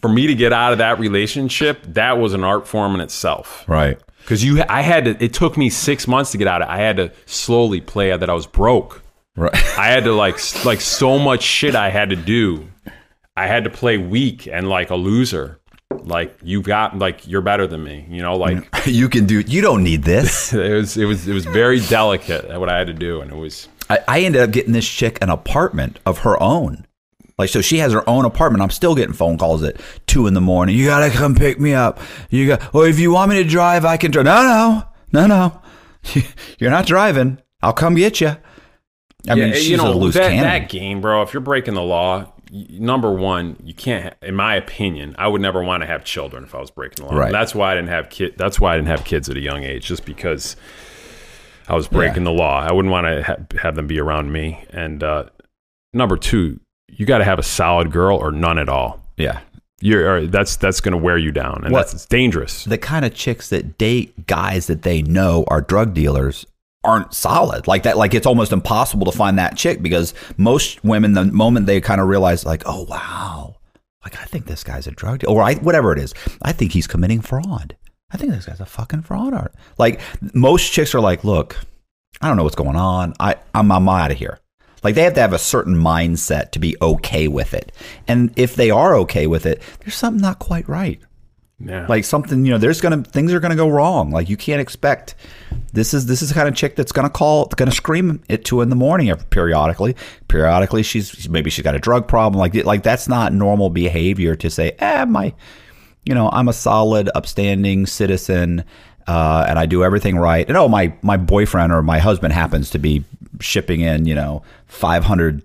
for me to get out of that relationship, that was an art form in itself. Right. Because you, I had to. It took me six months to get out of. it. I had to slowly play out that I was broke. Right. I had to like like so much shit I had to do. I had to play weak and like a loser. Like you got like you're better than me. You know, like you can do. You don't need this. it was it was it was very delicate what I had to do, and it was I, I ended up getting this chick an apartment of her own. Like so, she has her own apartment. I'm still getting phone calls at two in the morning. You gotta come pick me up. You got, or if you want me to drive, I can drive. No, no, no, no. You're not driving. I'll come get you. I mean, she's you know a loose that, cannon. that game, bro. If you're breaking the law, number one, you can't. In my opinion, I would never want to have children if I was breaking the law. Right. That's why I didn't have kid. That's why I didn't have kids at a young age, just because I was breaking the law. I wouldn't want to ha- have them be around me. And uh, number two, you got to have a solid girl or none at all. yeah. You're that's that's going to wear you down, and What- that's it's dangerous. The kind of chicks that date guys that they know are drug dealers aren't solid like that. Like it's almost impossible to find that chick because most women, the moment they kind of realize, like, oh wow, like I think this guy's a drug dealer, or I, whatever it is, I think he's committing fraud. I think this guy's a fucking fraud. Art. Like most chicks are like, look, I don't know what's going on. I I'm, I'm out of here. Like they have to have a certain mindset to be okay with it. And if they are okay with it, there's something not quite right. Yeah. Like something, you know, there's gonna things are gonna go wrong. Like you can't expect this is this is the kind of chick that's gonna call, gonna scream at two in the morning periodically. Periodically, she's maybe she's got a drug problem. Like like that's not normal behavior to say, eh, my, you know, I'm a solid, upstanding citizen. Uh, and I do everything right. And oh, my my boyfriend or my husband happens to be shipping in, you know, 500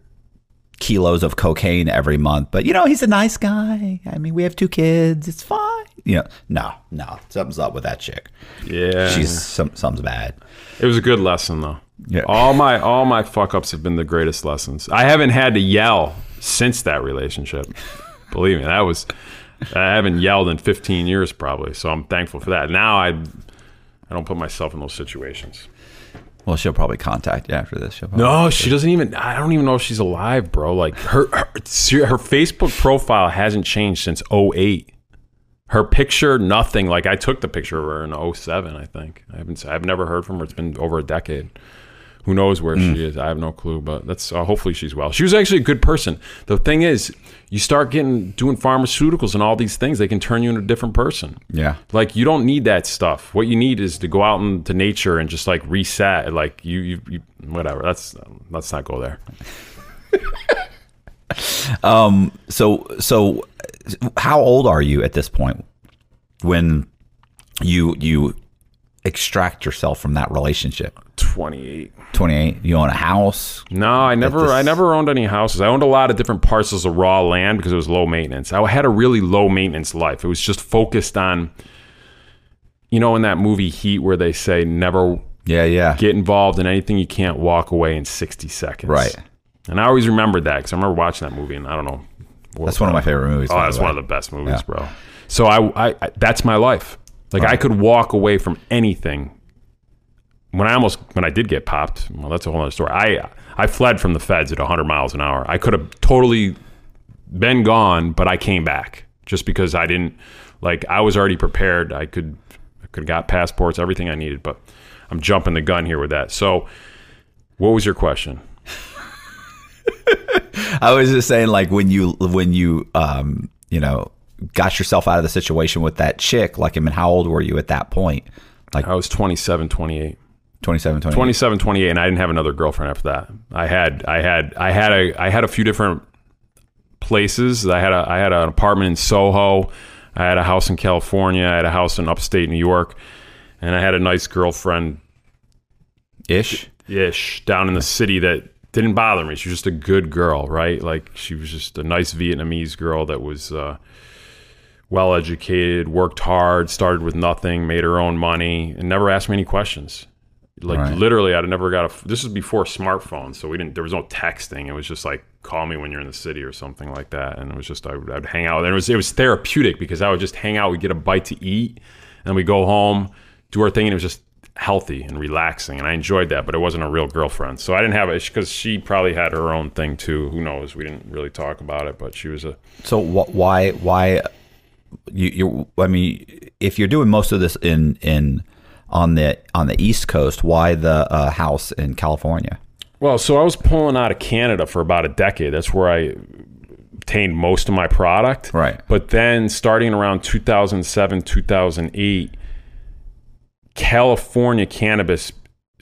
kilos of cocaine every month. But you know, he's a nice guy. I mean, we have two kids. It's fine. You know, no, no, something's up with that chick. yeah, She's some something's bad. It was a good lesson though. Yeah. All my all my fuck ups have been the greatest lessons. I haven't had to yell since that relationship. Believe me, that was I haven't yelled in 15 years probably. So I'm thankful for that. Now I I don't put myself in those situations. Well, she'll probably contact you after this. No, she doesn't even. I don't even know if she's alive, bro. Like her, her, her Facebook profile hasn't changed since 08. Her picture, nothing. Like I took the picture of her in 07, I think. I haven't. I've never heard from her. It's been over a decade. Who knows where she is? I have no clue. But that's uh, hopefully she's well. She was actually a good person. The thing is, you start getting doing pharmaceuticals and all these things, they can turn you into a different person. Yeah. Like you don't need that stuff. What you need is to go out into nature and just like reset. Like you, you, you whatever. That's let's not go there. Um. So so, how old are you at this point when you you extract yourself from that relationship? Twenty eight. Twenty eight. You own a house. No, I never. I never owned any houses. I owned a lot of different parcels of raw land because it was low maintenance. I had a really low maintenance life. It was just focused on, you know, in that movie Heat, where they say never Yeah. Yeah. get involved in anything you can't walk away in sixty seconds. Right. And I always remembered that because I remember watching that movie, and I don't know. what- That's one of my favorite movies. Oh, that's one of the best movies, Yeah. bro. So I, I, I, that's my life. Like I could walk away from anything. When I almost, when I did get popped, well, that's a whole other story. I, I fled from the feds at 100 miles an hour. I could have totally been gone, but I came back just because I didn't, like, I was already prepared. I could, I could have got passports, everything I needed, but I'm jumping the gun here with that. So, what was your question? I was just saying, like when you when you um you know got yourself out of the situation with that chick. Like, I mean, how old were you at that point? Like I was 27, 28. 27, 28? 27 28 and i didn't have another girlfriend after that i had i had i had a i had a few different places i had a i had an apartment in soho i had a house in california i had a house in upstate new york and i had a nice girlfriend ish. ish down in the city that didn't bother me she was just a good girl right like she was just a nice vietnamese girl that was uh well educated worked hard started with nothing made her own money and never asked me any questions. Like Right. literally i'd never got a this was before smartphones so we didn't there was no texting. It was just like call me when you're in the city or something like that and it was just i would I'd hang out. And it was it was therapeutic because i would just hang out we'd get a bite to eat and we go home do our thing and it was just healthy and relaxing and i enjoyed that but it wasn't a real girlfriend. So i didn't have it because she probably had her own thing too who knows we didn't really talk about it but she was a So wh- why why you you I mean, if you're doing most of this in in on the on the East Coast, why the uh, house in California? Well, so I was pulling out of Canada for about a decade. That's where I obtained most of my product. Right. But then starting around 2007, 2008, California cannabis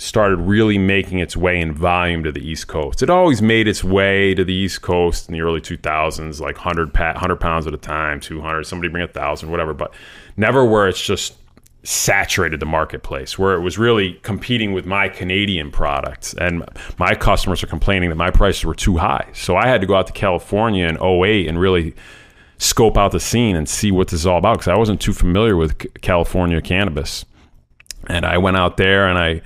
started really making its way in volume to the East Coast. It always made its way to the East Coast in the early 2000s, like 100, pa- 100 pounds at a time, 200, somebody bring a 1,000, whatever, but never where it's just saturated the marketplace where it was really competing with my Canadian products and my customers are complaining that my prices were too high. So I had to go out to California in 08 and really scope out the scene and see what this is all about because I wasn't too familiar with California cannabis. And I went out there and I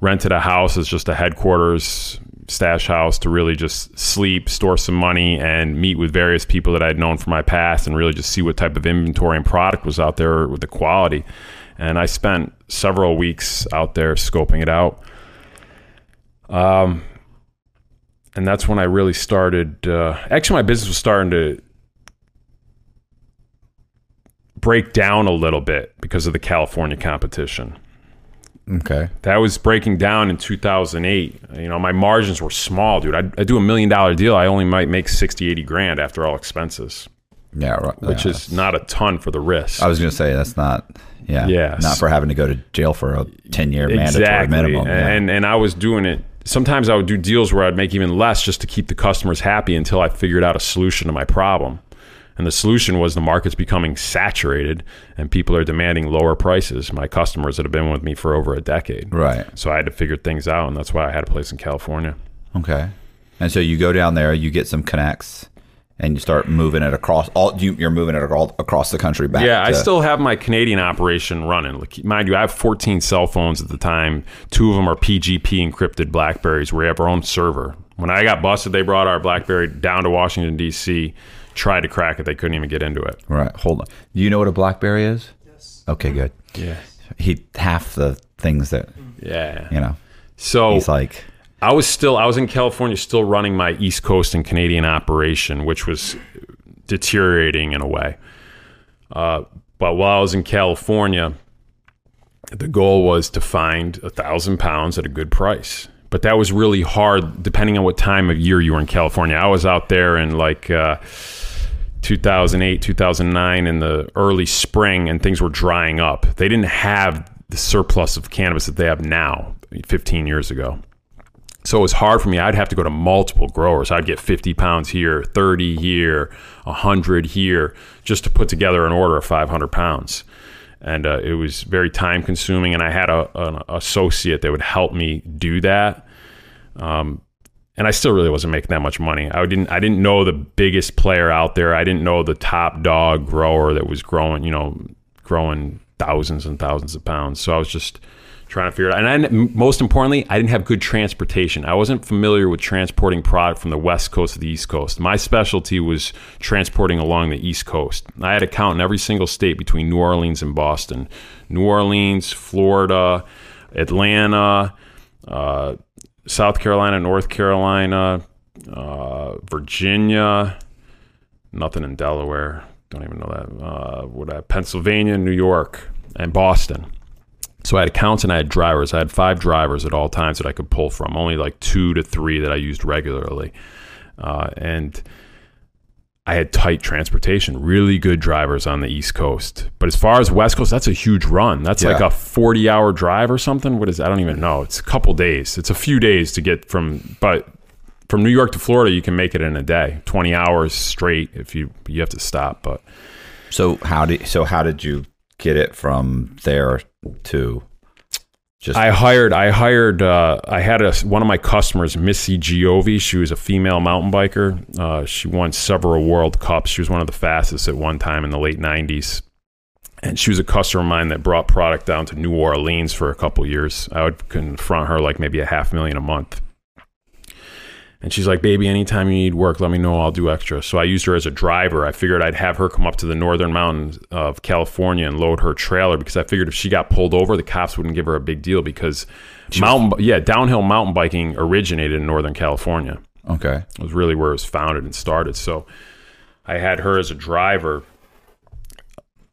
rented a house as just a headquarters stash house to really just sleep, store some money, and meet with various people that I'd known from my past and really just see what type of inventory and product was out there with the quality. And I spent several weeks out there scoping it out. Um, and that's when I really started. Uh, actually, my business was starting to break down a little bit because of the California competition. Okay. That was breaking down in 2008. You know, my margins were small, dude. I, I do a million dollar deal. I only might make 60, 80 grand after all expenses, Yeah, right. which yeah, is not a ton for the risk. I was going to say that's not. Yeah. Yeah. Not for having to go to jail for a ten year mandatory minimum. yeah. And and I was doing it. Sometimes I would do deals where I'd make even less just to keep the customers happy until I figured out a solution to my problem. And the solution was the market's becoming saturated and people are demanding lower prices. My customers that have been with me for over a decade. right. So I had to figure things out, and that's why I had a place in California. Okay. And so you go down there, you get some connects, and you start moving it across. All you, you're moving it across the country back. Yeah, I still have my Canadian operation running. Mind you, I have 14 cell phones at the time. Two of them are PGP encrypted Blackberries. We have our own server. When I got busted, they brought our Blackberry down to Washington D.C. Tried to crack it, they couldn't even get into it. Right. Hold on. Do you know what a BlackBerry is? Yes. Okay. Good. Yeah, He half the things that yeah. you know. So He's like, I was still I was in California, still running my East Coast and Canadian operation, which was deteriorating in a way. Uh, but while I was in California, the goal was to find a thousand pounds at a good price. But that was really hard, depending on what time of year you were in California. I was out there in like uh, 2008, 2009, in the early spring, and things were drying up. They didn't have the surplus of cannabis that they have now, 15 years ago. So it was hard for me. I'd have to go to multiple growers. I'd get 50 pounds here, 30 here, 100 here, just to put together an order of 500 pounds. And uh, it was very time consuming. And I had a, an associate that would help me do that. Um, and I still really wasn't making that much money. I didn't I didn't know the biggest player out there. I didn't know the top dog grower that was growing, you know, growing thousands and thousands of pounds. So I was just trying to figure it out. And I, most importantly, I didn't have good transportation. I wasn't familiar with transporting product from the west coast to the east coast. My specialty was transporting along the east coast. I had a count in every single state between New Orleans and Boston. New Orleans, Florida, Atlanta, uh, South Carolina, North Carolina, uh, Virginia, nothing in Delaware. Don't even know that. Uh, what I, Pennsylvania, New York, and Boston. So I had accounts and I had drivers. I had five drivers at all times that I could pull from. Only like two to three that I used regularly, uh, and I had tight transportation. Really good drivers on the East Coast. But as far as West Coast, that's a huge run. That's like a forty-hour drive or something. What is? I don't even know. It's a couple days. It's a few days to get from, but from New York to Florida, you can make it in a day. Twenty hours straight if you you have to stop, but. so how did so how did you get it from there to just I hired. I hired. Uh, I had a, one of my customers, Missy Giove. She was a female mountain biker. Uh, she won several World Cups. She was one of the fastest at one time in the late '90s. And she was a customer of mine that brought product down to New Orleans for a couple years. I would confront her like maybe a half million a month. And she's like, baby, anytime you need work, let me know. I'll do extra. So I used her as a driver. I figured I'd have her come up to the northern mountains of California and load her trailer because I figured if she got pulled over, the cops wouldn't give her a big deal because mountain, bi- yeah, downhill mountain biking originated in Northern California. okay It was really where it was founded and started. So I had her as a driver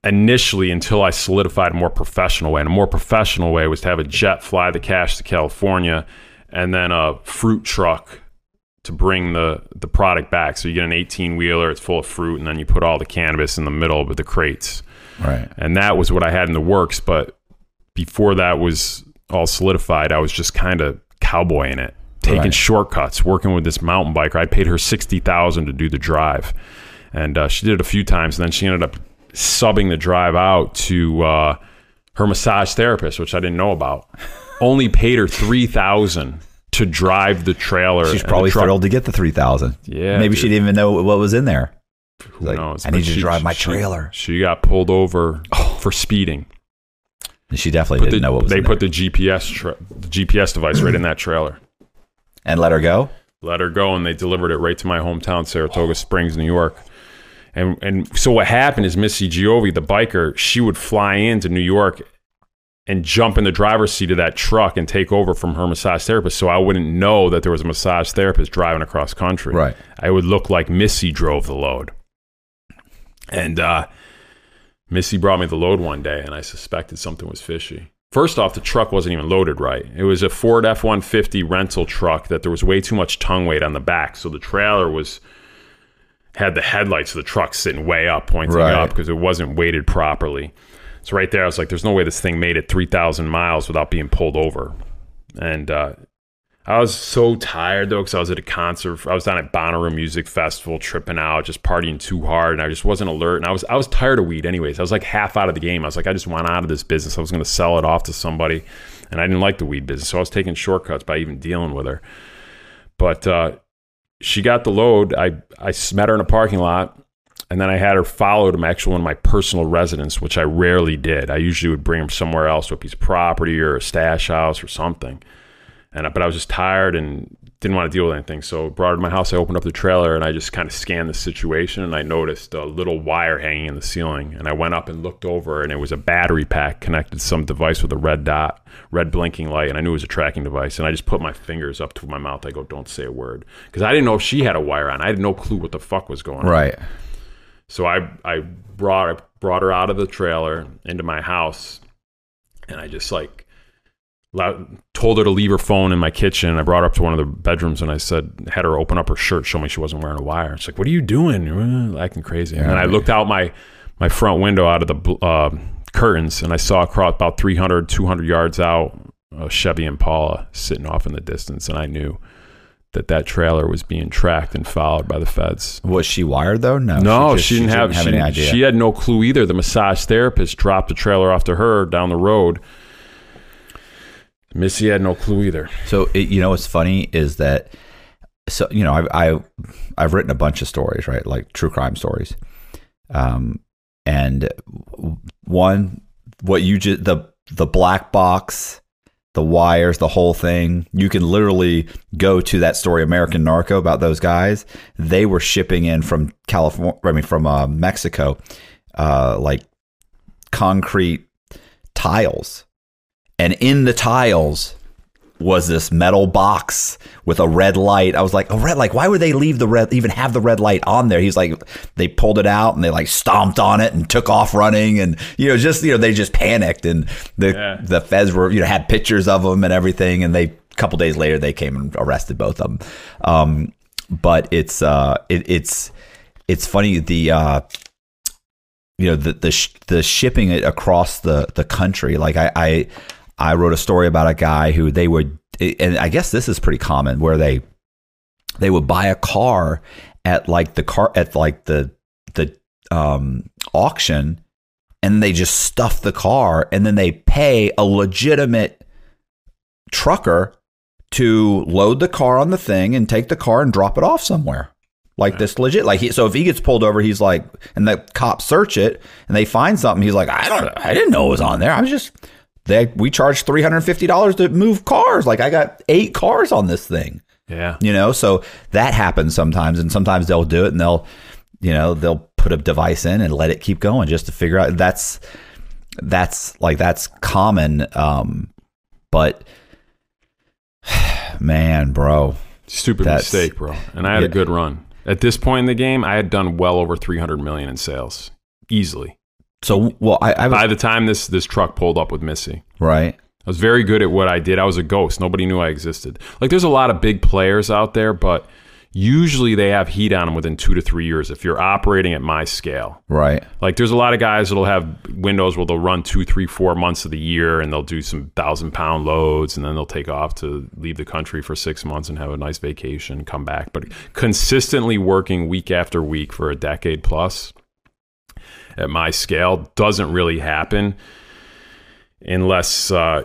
initially until I solidified a more professional way. And a more professional way was to have a jet fly the cash to California and then a fruit truck to bring the, the product back. So you get an 18 wheeler, it's full of fruit, and then you put all the cannabis in the middle with the crates. right And that was what I had in the works. But before that was all solidified, I was just kind of cowboying it, taking Right. shortcuts, working with this mountain biker. I paid her sixty thousand to do the drive, and uh, she did it a few times. And then she ended up subbing the drive out to uh, her massage therapist, which I didn't know about, only paid her three thousand to drive the trailer. She's probably thrilled to get the three thousand. Yeah, maybe dude. she didn't even know what was in there. Who like, knows? I need you to drive my trailer. She got pulled over oh. for speeding. And she definitely Put didn't the- know what was they in put there. the GPS tra- the GPS device right in that trailer. and let her go. let her go and they delivered it right to my hometown saratoga springs new york and and so what happened is missy giove the biker she would fly into new york and jump in the driver's seat of that truck and take over from her massage therapist so i wouldn't know that there was a massage therapist driving across country Right. i would look like missy drove the load and uh missy brought me the load one day and i suspected something was fishy First off, the truck wasn't even loaded right. It was a Ford F 150 rental truck that there was way too much tongue weight on the back. So the trailer was had the headlights of the truck sitting way up, pointing Right. up because it wasn't weighted properly. So right there, I was like, "There's no way this thing made it 3,000 miles without being pulled over." And uh, I was so tired though because I was at a concert. I was down at Bonnaroo Music Festival, tripping out, just partying too hard, and I just wasn't alert. And I was I was tired of weed anyways. I was like half out of the game. I was like, I just want out of this business. I was going to sell it off to somebody, and I didn't like the weed business, so I was taking shortcuts by even dealing with her. But uh, she got the load. I I met her in a parking lot. And then I had her follow to my actual one of my personal residence, which I rarely did. I usually would bring them somewhere else to a piece of property or a stash house or something. And uh, but I was just tired and didn't want to deal with anything. So brought her to my house. I opened up the trailer and I just kind of scanned the situation and I noticed a little wire hanging in the ceiling. And I went up and looked over and it was a battery pack connected to some device with a red dot, red blinking light. And I knew it was a tracking device. And I just put my fingers up to my mouth. I go, "Don't say a word," because I didn't know if she had a wire on. I had no clue what the fuck was going on. Right. So I I brought I brought her out of the trailer into my house, and I just like loud, told her to leave her phone in my kitchen. And I brought her up to one of the bedrooms, and I said had her open up her shirt, show me she wasn't wearing a wire. She's like, "What are you doing? You're acting crazy." and then I looked out my my front window out of the uh, curtains, and I saw across about 300, 200 yards out a Chevy Impala sitting off in the distance, and I knew. That that trailer was being tracked and followed by the feds. Was she wired though? No. No, just- she, didn't have, she, any idea. She had no clue either. The massage therapist dropped the trailer off to her down the road. Missy had no clue either. So it, you know what's funny is that so you know I I I've written a bunch of stories right like true crime stories, um, and one what you just the the black box, the wires, the whole thing. You can literally go to that story American Narco about those guys. They were shipping in from California, I mean from uh, Mexico, uh, like concrete tiles and in the tiles was this metal box with a red light. I was like, a red light. Why would they leave the red, even have the red light on there? He's like, they pulled it out and they like stomped on it and took off running, and you know, just you know, they just panicked, and the Yeah. the feds were you know had pictures of them and everything, and they a couple days later they came and arrested both of them. Um, but it's uh, it, it's it's funny the uh, you know the the sh- the shipping it across the the country. Like I, I I wrote a story about a guy who they would, and I guess this is pretty common, where they they would buy a car at like the car at like the the um, auction, and they just stuff the car, and then they pay a legitimate trucker to load the car on the thing and take the car and drop it off somewhere. Like this legit, like he, so if he gets pulled over, he's like, and the cops search it and they find something. He's like, I don't, I didn't know it was on there. I was just, they, we charge three hundred fifty dollars to move cars. Like I got eight cars on this thing, Yeah. you know. So that happens sometimes, and sometimes they'll do it and they'll, you know, they'll put a device in and let it keep going just to figure out. That's, that's like that's common, um, but man, bro, Stupid mistake, bro. And I had Yeah. a good run. At this point in the game, I had done well over 300 million in sales. Easily. So well, I, I was By the time this this truck pulled up with Missy. right. I was very good at what I did. I was a ghost. Nobody knew I existed. Like there's a lot of big players out there, but usually they have heat on them within 2 to 3 years if you're operating at my scale. Right. Like there's a lot of guys that'll have windows where they'll run two, three, four months of the year and they'll do some thousand pound loads and then they'll take off to leave the country for six months and have a nice vacation, come back. But consistently working week after week for a decade plus at my scale doesn't really happen. unless, uh,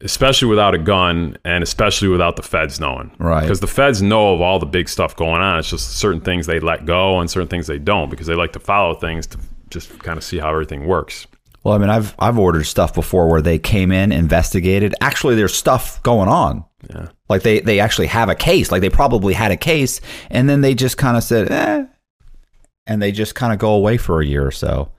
especially without a gun and especially without the feds knowing. Right. Because the feds know of all the big stuff going on. It's just certain things they let go and certain things they don't because they like to follow things to just kind of see how everything works. Well, I mean, I've I've ordered stuff before where they came in, investigated. Actually, there's stuff going on. Yeah. Like they they actually have a case. Like they probably had a case, and then they just kind of said, eh, and they just kind of go away for a year or so,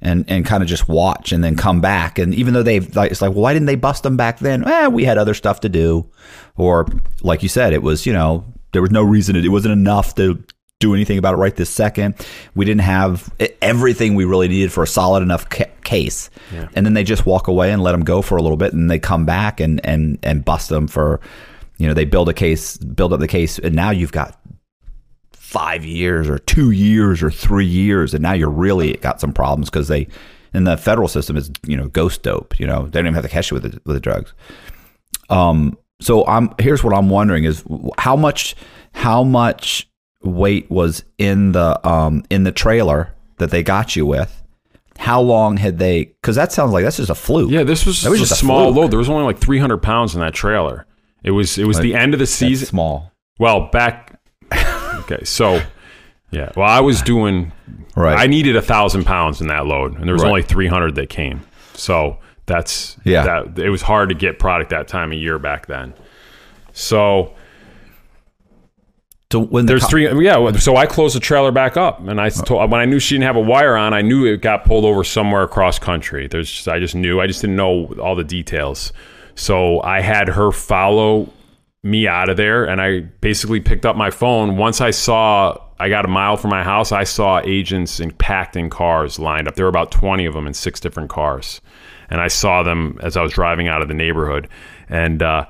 and and kind of just watch and then come back. And even though they've like, it's like, well, why didn't they bust them back then? Eh, we had other stuff to do, or like you said, it was you know there was no reason. It, it wasn't enough to do anything about it right this second. We didn't have everything we really needed for a solid enough ca- case. Yeah. And then they just walk away and let them go for a little bit, and they come back and and and bust them for, you know, they build a case, build up the case, and now you've got five years or two years or three years, and now you're really got some problems because they. in the federal system is you know ghost dope. You know they don't even have to catch you with the, with the drugs. Um. So I'm here's what I'm wondering is how much how much weight was in the um in the trailer that they got you with. How long had they? Because that sounds like that's just a fluke. Yeah, this was, was just a small fluke. load. There was only like 300 pounds in that trailer. It was it was the end of the season. small. Well, back. Okay, so yeah. Well, I was doing. Right. I needed a thousand pounds in that load, and there was Right. only 300 that came. So that's Yeah. That it was hard to get product that time of year back then. So So when the there's co- three. Yeah. So I closed the trailer back up, and I told when I knew she didn't have a wire on, I knew it got pulled over somewhere across country. There's, just, I just knew. I just didn't know all the details. So I had her follow me out of there, and I basically picked up my phone. Once I saw, I got a mile from my house. I saw agents in packed in cars lined up. There were about 20 of them in six different cars, and I saw them as I was driving out of the neighborhood, and. uh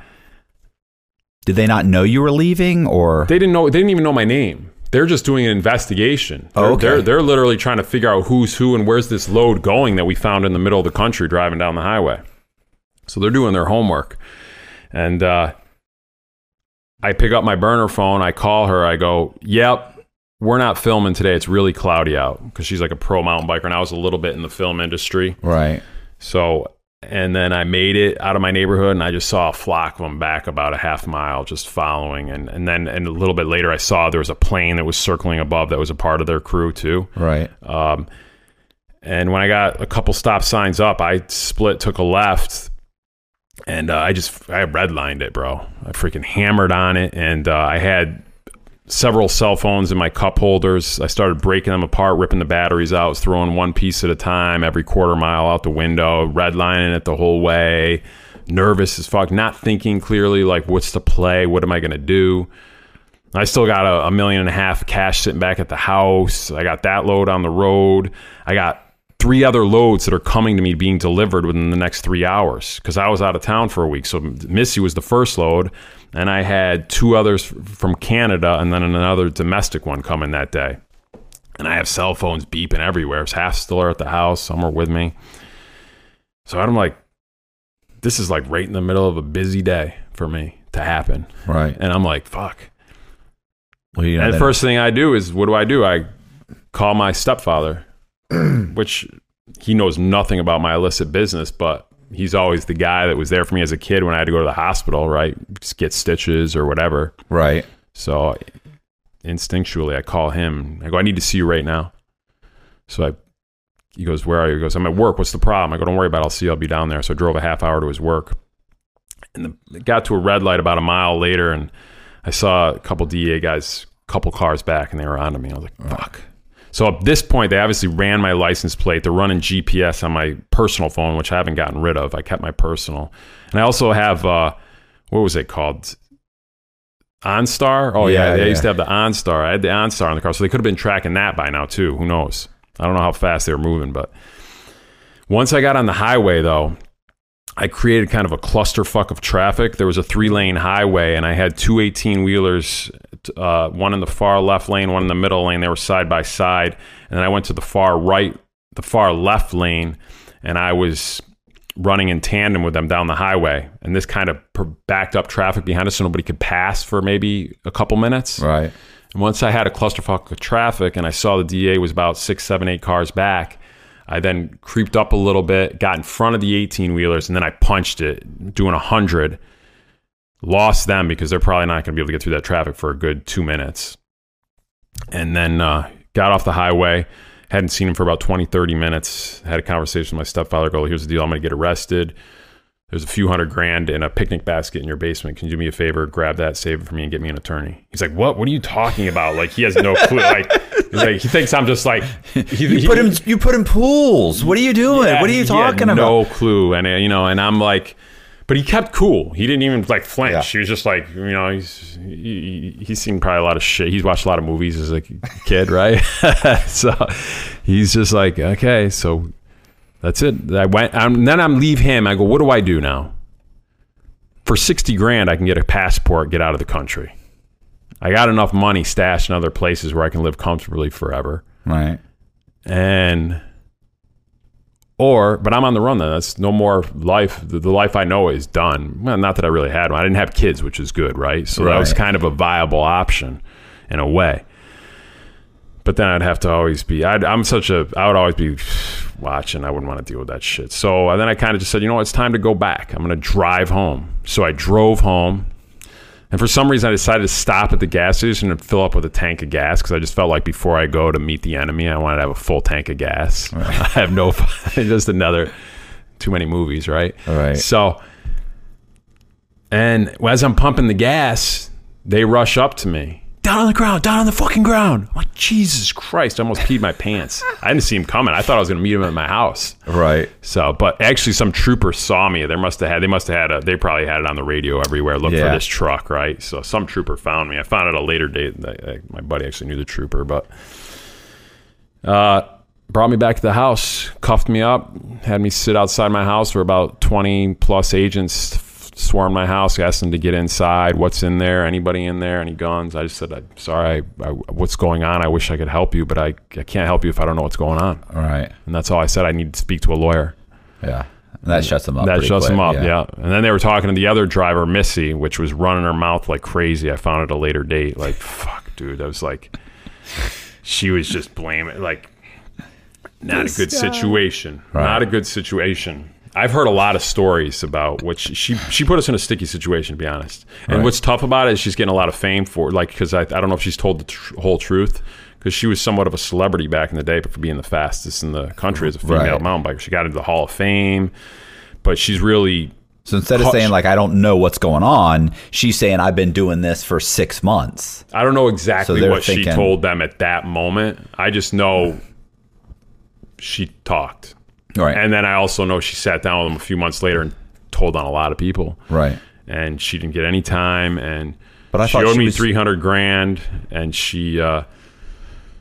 did they not know you were leaving or They didn't know. They didn't even know my name. They're just doing an investigation. They're, Oh, okay. they're they're literally trying to figure out who's who and where's this load going that we found in the middle of the country driving down the highway. So they're doing their homework, and uh, I pick up my burner phone. I call her. I go, "Yep, we're not filming today. It's really cloudy out." Because she's like a pro mountain biker, and I was a little bit in the film industry. right? So, and then I made it out of my neighborhood and I just saw a flock of them back about a half mile just following. And, and then and a little bit later, I saw there was a plane that was circling above that was a part of their crew too. Right. Um, and when I got a couple stop signs up, I split, took a left, and uh, I just I redlined it, bro. I freaking hammered on it, and uh, I had several cell phones in my cup holders. I started breaking them apart, ripping the batteries out, throwing one piece at a time every quarter mile out the window, redlining it the whole way. Nervous as fuck, not thinking clearly. Like, what's the play? What am I gonna do? I still got a, a million and a half cash sitting back at the house. I got that load on the road. I got three other loads that are coming to me being delivered within the next three hours because I was out of town for a week. So Missy was the first load, and I had two others from Canada and then another domestic one coming that day. And I have cell phones beeping everywhere. It's half still are at the house, some are with me. So I'm like, this is like right in the middle of a busy day for me to happen. Right. And I'm like, fuck. Well, you know, And the first thing I do is, what do I do? I call my stepfather, which he knows nothing about my illicit business, but he's always the guy that was there for me as a kid when I had to go to the hospital, right? Just get stitches or whatever. right. So instinctually, I call him. I go, I need to see you right now. So I, he goes, Where are you? He goes, I'm at work. What's the problem? I go, Don't worry about it. I'll see you. I'll be down there. So I drove a half hour to his work and the, got to a red light about a mile later. And I saw a couple DEA guys, couple cars back, and they were onto me. I was like, Fuck. So at this point, they obviously ran my license plate. They're running GPS on my personal phone, which I haven't gotten rid of. I kept my personal. And I also have, uh, what was it called? OnStar? Oh, yeah. Yeah, they yeah. used to have the OnStar. I had the OnStar in the car. So they could have been tracking that by now, too. Who knows? I don't know how fast they were moving. But once I got on the highway, though, I created kind of a clusterfuck of traffic. There was a three lane highway, and I had two 18 wheelers, uh, one in the far left lane, one in the middle lane. They were side by side. And then I went to the far right, the far left lane, and I was running in tandem with them down the highway. And this kind of backed up traffic behind us so nobody could pass for maybe a couple minutes. Right. And once I had a clusterfuck of traffic and I saw the DA was about six, seven, eight cars back, I then creeped up a little bit, got in front of the 18 wheelers, and then I punched it, doing 100. Lost them because they're probably not going to be able to get through that traffic for a good two minutes. And then uh, got off the highway. Hadn't seen him for about 20, 30 minutes. Had a conversation with my stepfather. Go, here's the deal. I'm going to get arrested. There's a few hundred grand in a picnic basket in your basement. Can you do me a favor? Grab that, save it for me, and get me an attorney. He's like, what? What are you talking about? Like he has no clue. Like, he's like he thinks I'm just like he, You he- put him. You put in pools. What are you doing? yeah, what are you talking about? No clue. And uh, you know, and I'm like, but he kept cool. He didn't even like flinch. Yeah. He was just like, you know, he's he, he- he's seen probably a lot of shit. He's watched a lot of movies as a kid, right? so he's just like, okay, so that's it. I went, um, then I'm leave him. I go, what do I do now? For sixty grand, I can get a passport, get out of the country. I got enough money stashed in other places where I can live comfortably forever Right. and or but i'm on the run then. That's no more life. The, the life i know is done. Well not that i really had one. I didn't have kids which is good right? So that was kind of a viable option in a way. But then i'd have to always be I'd, i'm such a i would always be watching. I wouldn't want to deal with that shit. So then i kind of just said you know what? It's time to go back. I'm going to drive home. So i drove home and for some reason, I decided to stop at the gas station and fill up with a tank of gas because I just felt like before I go to meet the enemy, I wanted to have a full tank of gas. I have no, just another, too many movies, right? Right. So, and as I'm pumping the gas, they rush up to me. Down on the ground, down on the fucking ground. I'm like, Jesus Christ, I almost peed my pants. I didn't see him coming. I thought I was going to meet him at my house. Right. So, but actually, some trooper saw me. They must have had. They must have had a. They probably had it on the radio everywhere. Look for this truck, right? So, some trooper found me. I found it a later date. I- My buddy actually knew the trooper, but uh, brought me back to the house, cuffed me up, had me sit outside my house where about twenty plus agents swarmed my house, asked them to get inside. What's in there? Anybody in there? Any guns? I just said, I'm sorry. I, I, what's going on? I wish I could help you, but I, I can't help you if I don't know what's going on. All right. And that's all I said. I need to speak to a lawyer. Yeah. And that shuts them up. That shuts quick, them up, yeah. And then they were talking to the other driver, Missy, which was running her mouth like crazy. I found at a later date. Like, fuck, dude. I was like, she was just blaming, like, not a good situation. Right. Not a good situation. I've heard a lot of stories about what she she, she put us in a sticky situation, to be honest. And Right. what's tough about it is she's getting a lot of fame for like because I, I don't know if she's told the tr- whole truth because she was somewhat of a celebrity back in the day, but for being the fastest in the country as a female Right. mountain biker, she got into the Hall of Fame. But she's really So instead of saying like I don't know what's going on, she's saying I've been doing this for six months. I don't know exactly they're what she told them at that moment. I just know she talked. Right. And then I also know she sat down with him a few months later and told on a lot of people. right. And she didn't get any time. And But I she owed she me was- 300 grand. And she, uh,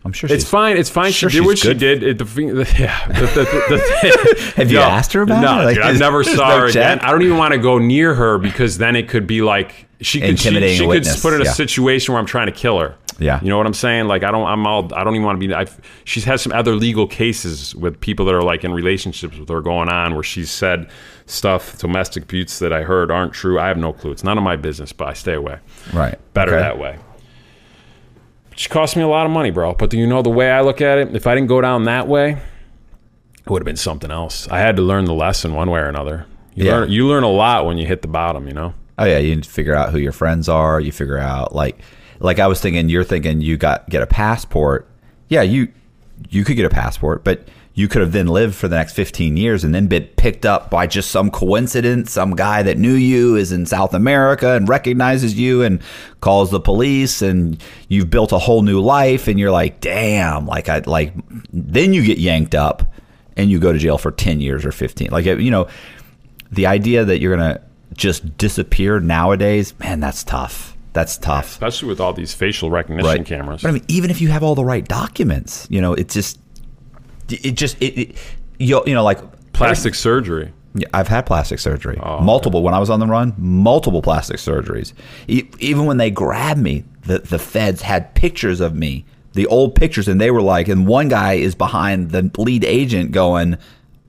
I'm sure it's she's fine. It's fine. sure she did what she did. It, the, the, yeah. The, Have you No. asked her about no, it? Like, dude, I never saw no her again. I don't even want to go near her because then it could be like she could she, she could put in a yeah. situation where I'm trying to kill her. Yeah. you know what I'm saying? Like I don't, I'm all, I don't even want to be. I've, she's had some other legal cases with people that are like in relationships with her going on where she's said stuff, domestic abuse that I heard aren't true. I have no clue. It's none of my business, but I stay away. Right. Better Okay. that way. She cost me a lot of money, bro. But do you know the way I look at it? If I didn't go down that way, it would have been something else. I had to learn the lesson one way or another. You, Yeah. learn, you learn a lot when you hit the bottom, you know? Oh yeah, you need to figure out who your friends are. You figure out like like I was thinking you're thinking you got get a passport. Yeah, you you could get a passport, but you could have then lived for the next 15 years and then been picked up by just some coincidence. Some guy that knew you is in South America and recognizes you and calls the police and you've built a whole new life and you're like, damn, like I like then you get yanked up and you go to jail for 10 years or 15. Like you know, the idea that you're gonna just disappear nowadays, man, that's tough. That's tough. Especially with all these facial recognition cameras. But I mean, even if you have all the right documents, you know, it just, it just, it, it you, you know, like Plastic surgery. yeah, I've had plastic surgery, Oh, multiple. When I was on the run, multiple plastic surgeries. E- even when they grabbed me, the the feds had pictures of me, the old pictures, and they were like, and one guy is behind the lead agent, going,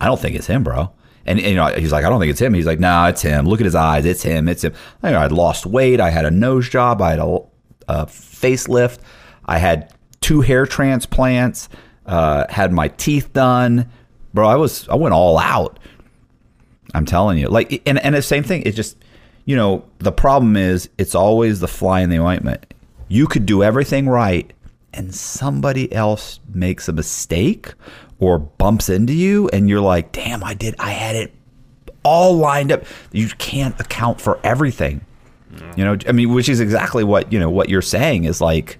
"I don't think it's him, bro." And, and, you know, he's like, "I don't think it's him." He's like, "No, nah, it's him. Look at his eyes. It's him. It's him." You know, I'd lost weight. I had a nose job. I had a, a facelift. I had two hair transplants. Uh, had my teeth done bro. I was I went all out. I'm telling you, like, and and the same thing. It just, you know, the problem is it's always the fly in the ointment. You could do everything right, and somebody else makes a mistake or bumps into you, and you're like, damn, I did, I had it all lined up. You can't account for everything. You know, I mean, which is exactly what you know what you're saying is like,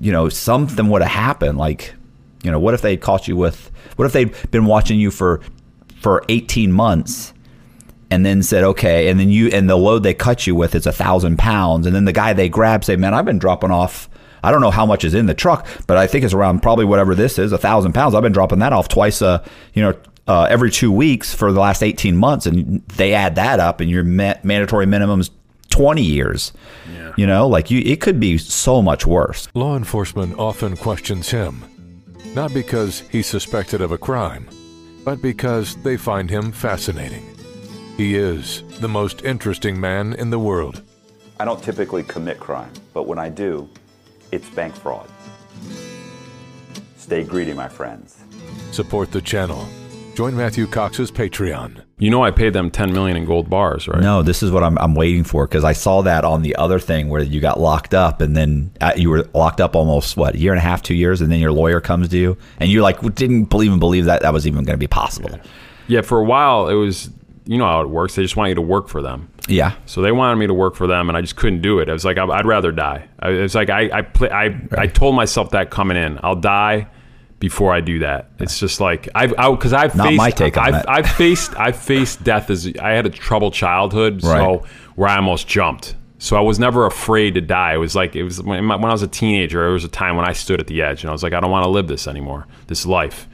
you know, something would have happened. Like, you know, what if they caught you with? What if they'd been watching you for for 18 months? and then said, okay, and then you and the load they cut you with is a thousand pounds, and then the guy they grab say, man, I've been dropping off. I don't know how much is in the truck, but I think it's around probably whatever this is, a thousand pounds. I've been dropping that off twice, uh, you know, uh, every two weeks for the last eighteen months, and they add that up, and your ma- mandatory minimums twenty years. Yeah. You know, like you, it could be so much worse. Law enforcement often questions him, not because he's suspected of a crime, but because they find him fascinating. He is the most interesting man in the world. I don't typically commit crime, but when I do, it's bank fraud. Stay greedy, my friends. Support the channel. Join Matthew Cox's Patreon. You know, I paid them 10 million in gold bars, right? No, this is what I'm, I'm waiting for because I saw that on the other thing where you got locked up and then uh, you were locked up almost what a year and a half, two years, and then your lawyer comes to you and you like didn't believe and believe that that was even going to be possible. Yeah, for a while it was. You know how it works. They just want you to work for them. Yeah, So they wanted me to work for them, and I just couldn't do it. I was like, I- I'd rather die. I- It's like I I play, I, I told myself that coming in, I'll die before I do that. It's just like I've because I've Not faced my take on I've, that. I've faced I've faced death as I had a troubled childhood, Right. so where I almost jumped. So I was never afraid to die. It was like it was when, when I was a teenager. There was a time when I stood at the edge, and I was like, I don't want to live this anymore. This life.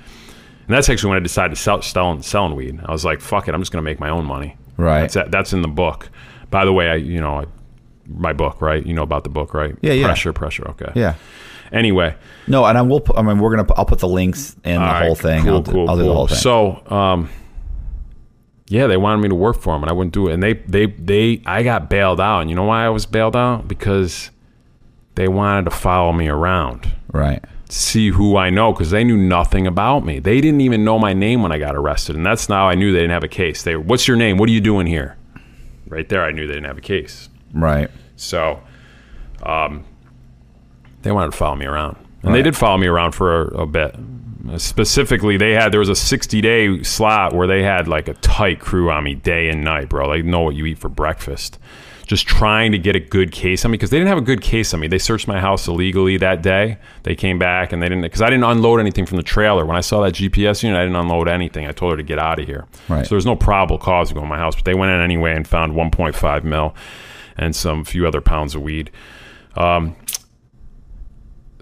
And that's actually when I decided to sell selling, selling weed. I was like, fuck it, I'm just gonna make my own money. Right. That's that's in the book. By the way, I you know I, my book, right? You know about the book, right? Yeah, yeah. Pressure, pressure. Okay. yeah. Anyway, No, and I will. Put, I mean, we're gonna. I'll put the links in the right, whole thing. Cool, I'll, do, cool, I'll do the cool. whole thing. So, um, yeah, they wanted me to work for them, and I wouldn't do it. And they, they, they, I got bailed out. And you know why I was bailed out? Because they wanted to follow me around, right. See who I know, because they knew nothing about me. They didn't even know my name when I got arrested, and that's now I knew they didn't have a case. They, what's your name? What are you doing here? Right there, I knew they didn't have a case. Right. So, um, they wanted to follow me around, and they did follow me around for a, a bit. Specifically, they had there was a sixty day slot where they had like a tight crew on me day and night, bro. Like know what you eat for breakfast. Just trying to get a good case on me because they didn't have a good case on me. They searched my house illegally that day. They came back and they didn't because I didn't unload anything from the trailer. When I saw that GPS unit, I didn't unload anything. I told her to get out of here. Right. So there's no probable cause to go in my house, but they went in anyway and found 1.5 mil and some few other pounds of weed. Um,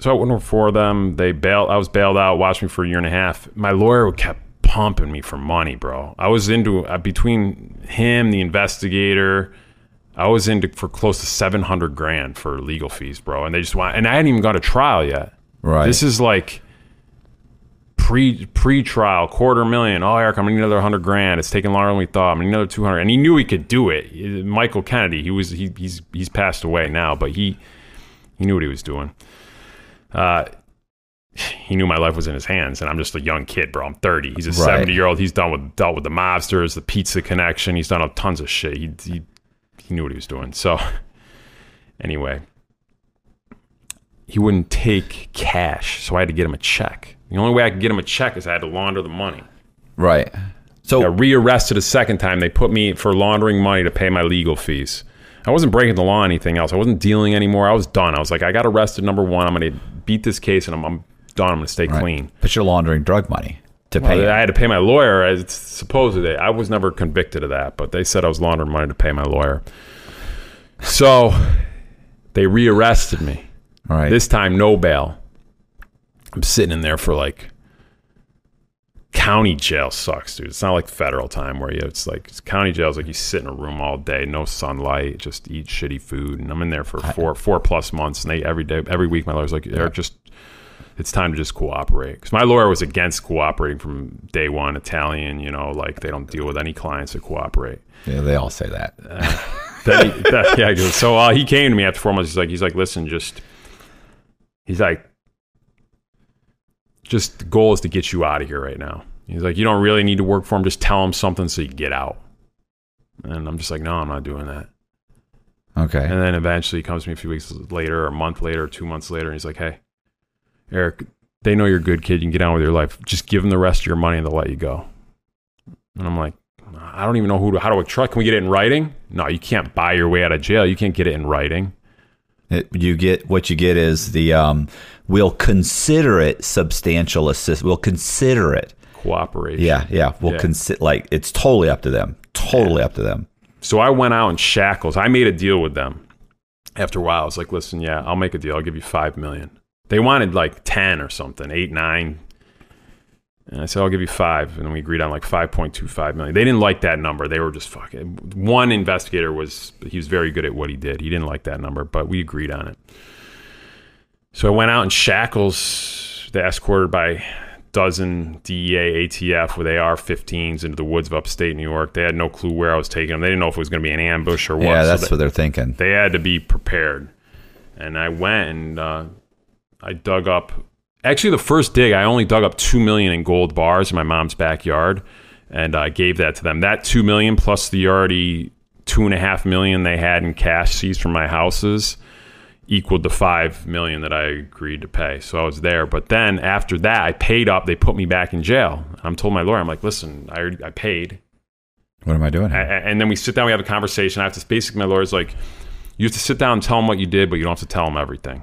so I went for them. They bailed. I was bailed out. Watched me for a year and a half. My lawyer kept pumping me for money, bro. I was into uh, between him, the investigator. I was into for close to seven hundred grand for legal fees, bro. And they just want. And I hadn't even gone to trial yet. Right. This is like pre pre trial quarter million. Oh, Eric, I'm gonna need another hundred grand. It's taking longer than we thought. I'm gonna need another two hundred. And he knew he could do it. Michael Kennedy. He was he, he's he's passed away now, but he he knew what he was doing. Uh, he knew my life was in his hands, and I'm just a young kid, bro. I'm 30. He's a Right. 70 year old. He's done with dealt with the mobsters, the pizza connection. He's done a tons of shit. He he he knew what he was doing. So anyway, he wouldn't take cash, so I had to get him a check. The only way I could get him a check is I had to launder the money. Right. So Got rearrested a second time. They put me for laundering money to pay my legal fees. I wasn't breaking the law or anything else. I wasn't dealing anymore. I was done. I was like, I got arrested. Number one, I'm going to beat this case, and I'm, I'm done. I'm going to stay clean. but you're laundering drug money to pay. I had to pay my lawyer. As supposedly, I was never convicted of that, but they said I was laundering money to pay my lawyer. So they rearrested me. right. This time, no bail. I'm sitting in there for like county jail sucks, dude. It's not like federal time where you it's like it's county jail is like you sit in a room all day, no sunlight, just eat shitty food. And I'm in there for four four plus months, and they every day every week my lawyer's like, Eric, just it's time to just cooperate. Because my lawyer was against cooperating from day one. Italian, you know, like they don't deal with any clients that cooperate. yeah, they all say that. Then he, that- yeah, so uh, he came to me after four months. He's like, he's like, listen, just, he's like, just the goal is to get you out of here right now. He's like, you don't really need to work for him. Just tell him something so you get out. And I'm just like, no, I'm not doing that. Okay. And then eventually he comes to me a few weeks later, or a month later, or two months later, and he's like, hey, Eric, they know you're a good kid. You can get on with your life. Just give them the rest of your money and they'll let you go. And I'm like, I don't even know who to, how do I trust. Can we get it in writing? No, you can't buy your way out of jail. You can't get it in writing. It- you get what you get is the um, we'll consider it substantial assist. We'll consider it. Cooperation. Yeah, yeah. We'll Yeah. consider like it's totally up to them. Totally up to them. So I went out in shackles. I made a deal with them. After a while, I was like, listen, yeah, I'll make a deal. I'll give you five million. They wanted like ten or something, eight, nine. And I said, I'll give you five. And we agreed on like 5.25 million. They didn't like that number. They were just fucking. One investigator was, he was very good at what he did. He didn't like that number, but we agreed on it. So I went out in shackles, they escorted by dozen DEA, ATF with AR-15s into the woods of upstate New York. They had no clue where I was taking them. They didn't know if it was going to be an ambush or what. yeah, So that's they- what they're thinking. they had to be prepared. And I went and uh, I dug up. Actually, the first dig, I only dug up two million in gold bars in my mom's backyard, and I gave that to them. That two million plus the already two and a half million they had in cash seized from my houses equaled the five million that I agreed to pay. So I was there. But then after that, I paid up. They put me back in jail. I'm told my lawyer, I'm like, listen, I already, I paid. What am I doing? And then we sit down, we have a conversation. I have to basically, my lawyer's like, you have to sit down and tell them what you did, but you don't have to tell them everything.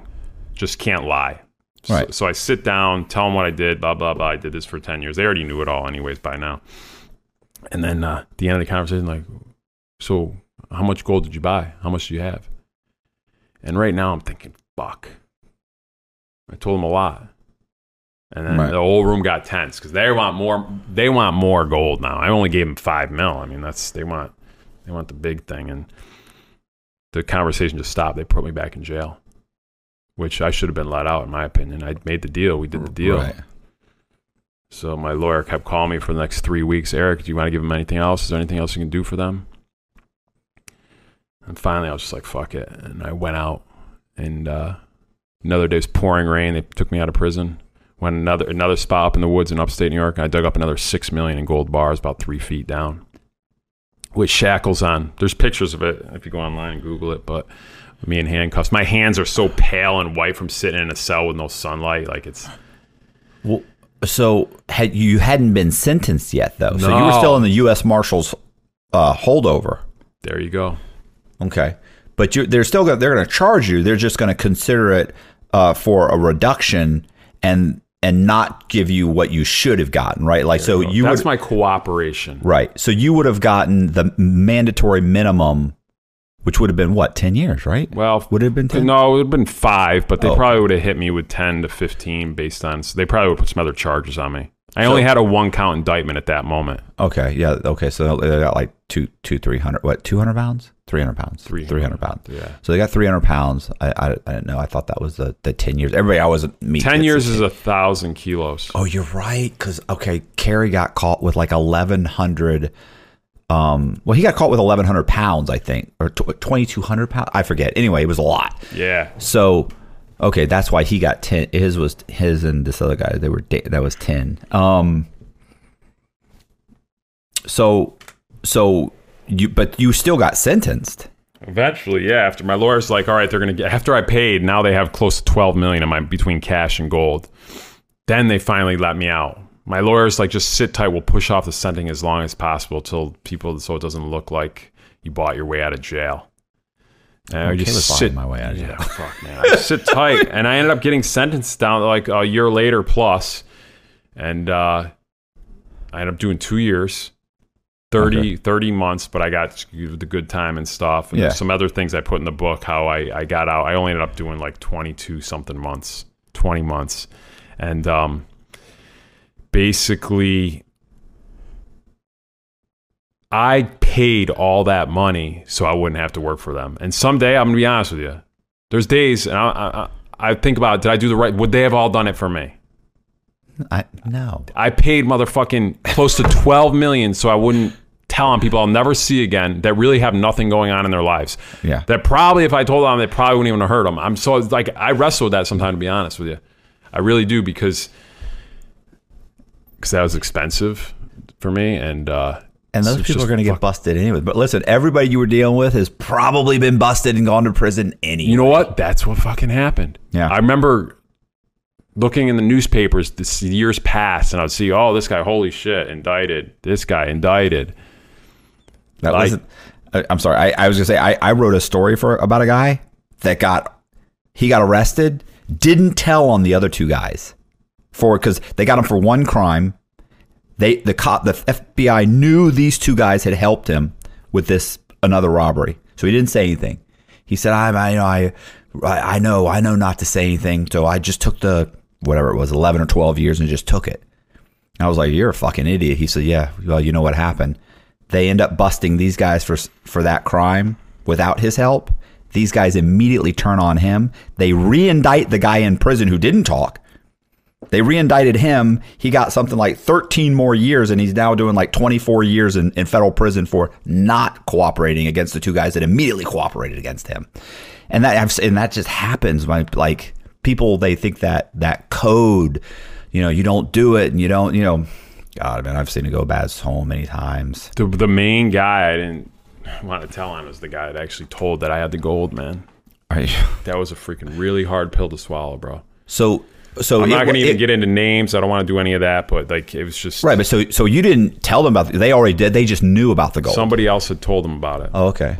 Just can't lie. So, Right. so I sit down, tell them what I did, blah, blah, blah. I did this for 10 years. They already knew it all, anyways, by now. And then uh, at the end of the conversation, like, so how much gold did you buy? How much do you have? And right now I'm thinking, fuck. I told them a lot. And then Right. the whole room got tense because they want more. They want more gold now. I only gave them five mil. I mean, that's they want. They want the big thing, and the conversation just stopped. They put me back in jail, which I should have been let out, in my opinion. I made the deal. We did the deal. Right. So my lawyer kept calling me for the next three weeks. Eric, do you want to give them anything else? Is there anything else you can do for them? And finally, I was just like, fuck it. And I went out, and uh, another day was pouring rain. They took me out of prison. Went another another spot up in the woods in upstate New York. And I dug up another six million in gold bars, about three feet down, with shackles on. There's pictures of it if you go online and Google it. But me in handcuffs. My hands are so pale and white from sitting in a cell with no sunlight. Like it's Well, so had you hadn't been sentenced yet though, so you were still in the U.S. Marshals uh, holdover. there. You go. Okay, but you they're still gonna, they're going to charge you. They're just going to consider it uh, for a reduction and and not give you what you should have gotten. Right, like so you That's would my cooperation. right. So you would have gotten the mandatory minimum, which would have been what ten years, right? Well, Would it have been 10? No, it would have been five, but they Oh. probably would have hit me with ten to fifteen based on. So they probably would put some other charges on me. I only had a one count indictment at that moment. Okay, yeah, okay. So they got like two, two, three hundred. What, two hundred pounds? Three hundred pounds. 300. Three hundred pounds. Yeah. So they got three hundred pounds. I, I, I didn't know. I thought that was the, the ten years. Everybody, I wasn't meet. Ten years is a thousand kilos. Oh, you're right. Because okay, Kerry got caught with like eleven hundred. Um, well, he got caught with eleven hundred pounds, I think, or twenty two hundred pounds. I forget. Anyway, it was a lot. Yeah. So, okay, that's why he got ten. His was his and this other guy. They were that was ten. Um. So, so you, but you still got sentenced. Eventually, yeah. After my lawyer's like, all right, they're gonna get. After I paid, now they have close to twelve million in my between cash and gold. Then they finally let me out. My lawyer's like, just sit tight. We'll push off the sentencing as long as possible till people, so it doesn't look like you bought your way out of jail. And I just sit my way out of Yeah, fuck man. I sit tight, and I ended up getting sentenced down like a year later plus, and uh, I ended up doing two years. 30, Okay. 30 months, but I got the good time and stuff. And Yeah. some other things I put in the book, how I, I got out. I only ended up doing like 22 something months, 20 months. And um, basically, I paid all that money so I wouldn't have to work for them. And someday, I'm going to be honest with you, there's days, and I, I, I think about, did I do the right? Would they have all done it for me? I no. I paid motherfucking close to 12 million so I wouldn't tell on people I'll never see again that really have nothing going on in their lives. Yeah. That probably, if I told them, they probably wouldn't even have heard them. I'm so like, I wrestle with that sometimes, to be honest with you. I really do because because that was expensive for me, and uh, And those so people are going to get busted anyway. But listen, everybody you were dealing with has probably been busted and gone to prison anyway. You know what? That's what fucking happened. Yeah. I remember looking in the newspapers this years past, and I'd see, oh, this guy, holy shit, indicted. This guy indicted. That Like- wasn't. I- I'm sorry. I, I was gonna say I, I wrote a story for about a guy that got he got arrested. Didn't tell on the other two guys for because they got him for one crime. They the cop the FBI knew these two guys had helped him with this another robbery, so he didn't say anything. He said, "I I know I I know I know not to say anything, so I just took the whatever it was, eleven or twelve years, and just took it." I was like, "You're a fucking idiot." He said, "Yeah, well, you know what happened? They end up busting these guys for for that crime without his help. These guys immediately turn on him. They re-indict the guy in prison who didn't talk. They re-indicted him. He got something like 13 more years, and he's now doing like 24 years in, in federal prison for not cooperating against the two guys that immediately cooperated against him. And that and that just happens. My like people, they think that that code, you know, you don't do it, and you don't, you know. God, man, I've seen it go bad so many times. The, the main guy I didn't want to tell on was the guy that actually told that I had the gold, man. Right. That was a freaking really hard pill to swallow, bro. So, so I'm not going to even it- get into names. I don't want to do any of that, but like it was just right. But so, so you didn't tell them about. They already did. They just knew about the gold. somebody else had told them about it. Oh, okay.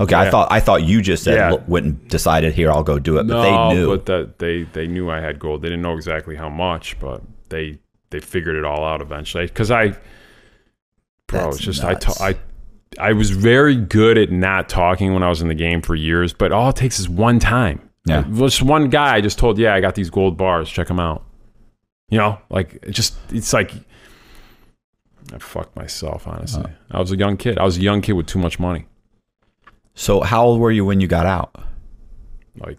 Okay, I thought I thought you just said Yeah. went and decided here I'll go do it, but no, they knew. but that they they knew I had gold. They didn't know exactly how much, but they they figured it all out eventually. Because I, bro, That's it's just nuts. I ta- I I was very good at not talking when I was in the game for years, but all it takes is one time. Yeah. Just one guy just told, yeah, I got these gold bars. Check them out. You know, like it just it's like I fucked myself. Honestly, I was a young kid. I was a young kid with too much money. so how old were you when you got out? like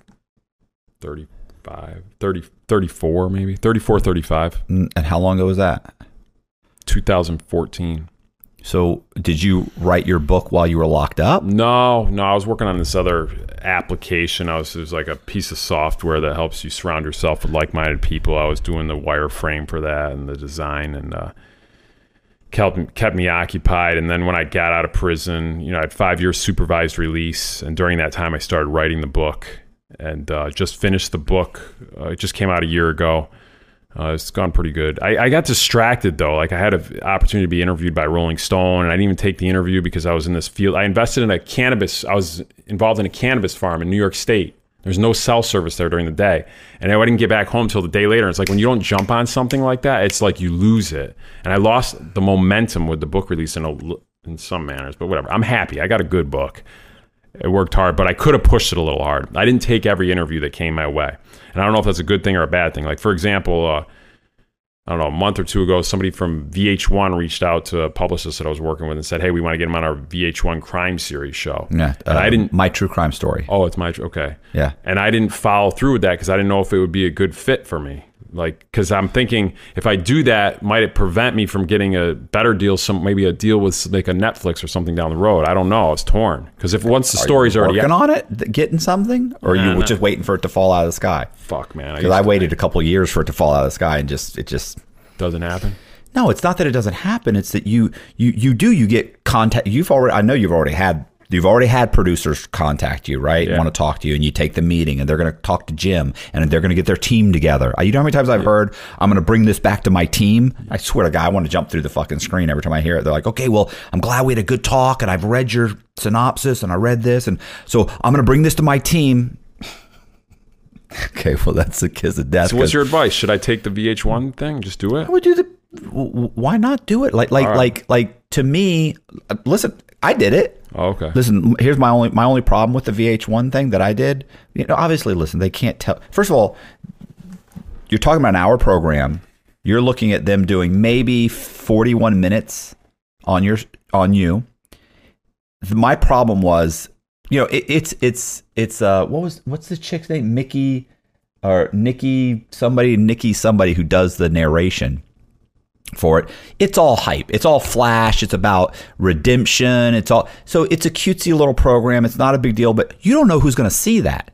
35 30 34 maybe 34 35 Mm, And how long ago was that? 2014 So did you write your book while you were locked up? no no i was working on this other application. I was it was like a piece of software that helps you surround yourself with like-minded people. I was doing the wireframe for that and the design and uh kept, kept me occupied. And then when i got out of prison you know i had five years supervised release. And during that time i started writing the book and uh, just finished the book. Uh, it just came out a year ago Uh, it's gone pretty good. I, I got distracted though. Like I had an opportunity to be interviewed by Rolling Stone, and I didn't even take the interview because I was in this field. I invested in a cannabis. I was involved in a cannabis farm in New York State. There's no cell service there during the day, and I didn't get back home till the day later. It's like when you don't jump on something like that, it's like you lose it. And I lost the momentum with the book release in a, in some manners, but whatever. I'm happy. I got a good book it worked hard, but I could have pushed it a little hard. I didn't take every interview that came my way. And I don't know if that's a good thing or a bad thing. Like, for example, uh, I don't know, a month or two ago, somebody from VH1 reached out to a publicist that I was working with and said, Hey, we want to get him on our VH1 crime series show. Yeah. And I didn't, My true crime story. oh, it's my, okay. Yeah. And I didn't follow through with that because I didn't know if it would be a good fit for me. Like, because I'm thinking if I do that, might it prevent me from getting a better deal? Some maybe a deal with like a Netflix or something down the road. I don't know. It's torn because if once the story's already working on it, getting something, or Nah, you were nah. just waiting for it to fall out of the sky? fuck man, Because I waited a couple years for it to fall out of the sky, and just it just doesn't happen. No, it's not that it doesn't happen. It's that you you you do you get contact. You've already I know you've already had you've already had producers contact you, right? Yeah. Want to talk to you, and you take the meeting, and they're going to talk to Jim, and they're going to get their team together. Uh, You know how many times I've heard I'm going to bring this back to my team. I swear to God, I want to jump through the fucking screen every time I hear it. They're like, okay, well, I'm glad we had a good talk, and I've read your synopsis, and I read this, and so I'm going to bring this to my team. okay, well, that's the kiss of death. So what's your advice? Should I take the VH1 thing? Just do it. I would do the. Why not do it? Like, like, right. like, like. To me, uh, listen, I did it. Oh, okay. Listen, here's my only my only problem with the VH1 thing that I did. You know, obviously, listen, they can't tell. First of all, you're talking about an hour program. You're looking at them doing maybe 41 minutes on your on you. My problem was, you know, it, it's it's it's uh what was what's the chick's name? Mickey or Nikki somebody Nikki somebody who does the narration for it. It's all hype. It's all flash. It's about redemption. It's all so it's a cutesy little program. It's not a big deal, but you don't know who's going to see that.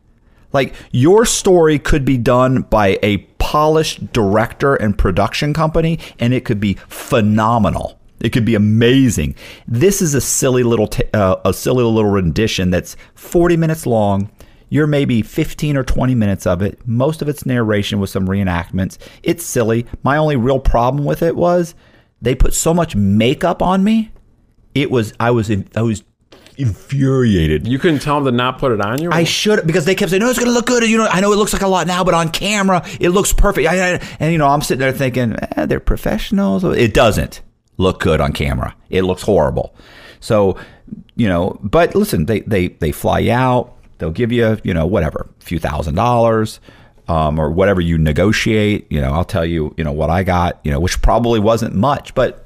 Like your story could be done by a polished director and production company, and it could be phenomenal. It could be amazing. This is a silly little t- uh, a silly little rendition that's 40 minutes long. You're maybe 15 or 20 minutes of it. Most of it's narration with some reenactments. It's silly. My only real problem with it was they put so much makeup on me. It was I was I was infuriated. You couldn't tell them to not put it on you. I should because they kept saying, "No, it's going to look good." You know, I know it looks like a lot now, but on camera, it looks perfect. And you know, I'm sitting there thinking, eh, "They're professionals." It doesn't look good on camera. It looks horrible. So, you know, but listen, they they they fly out. They'll give you, you know, whatever, a few thousand dollars. Um, or whatever you negotiate, you know, I'll tell you, you know, what I got, you know, which probably wasn't much, but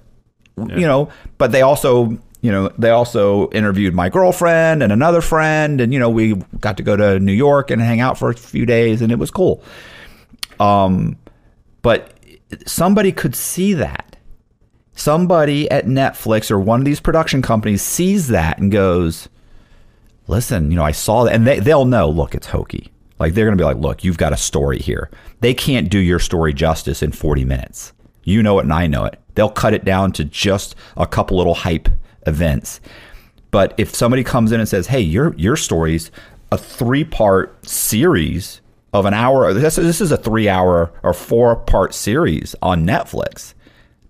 you know, but they also, you know, they also interviewed my girlfriend and another friend, and you know, we got to go to New York and hang out for a few days, and it was cool. Um, but somebody could see that. Somebody at Netflix or one of these production companies sees that and goes, "Listen, you know, I saw that," and they they'll know. Look, it's hokey. Like they're gonna be like, "Look, you've got a story here. They can't do your story justice in forty minutes." You know it and I know it. They'll cut it down to just a couple little hype events. But if somebody comes in and says, "Hey, your your story's a three-part series of an hour. This, this is a three-hour or four-part series on Netflix."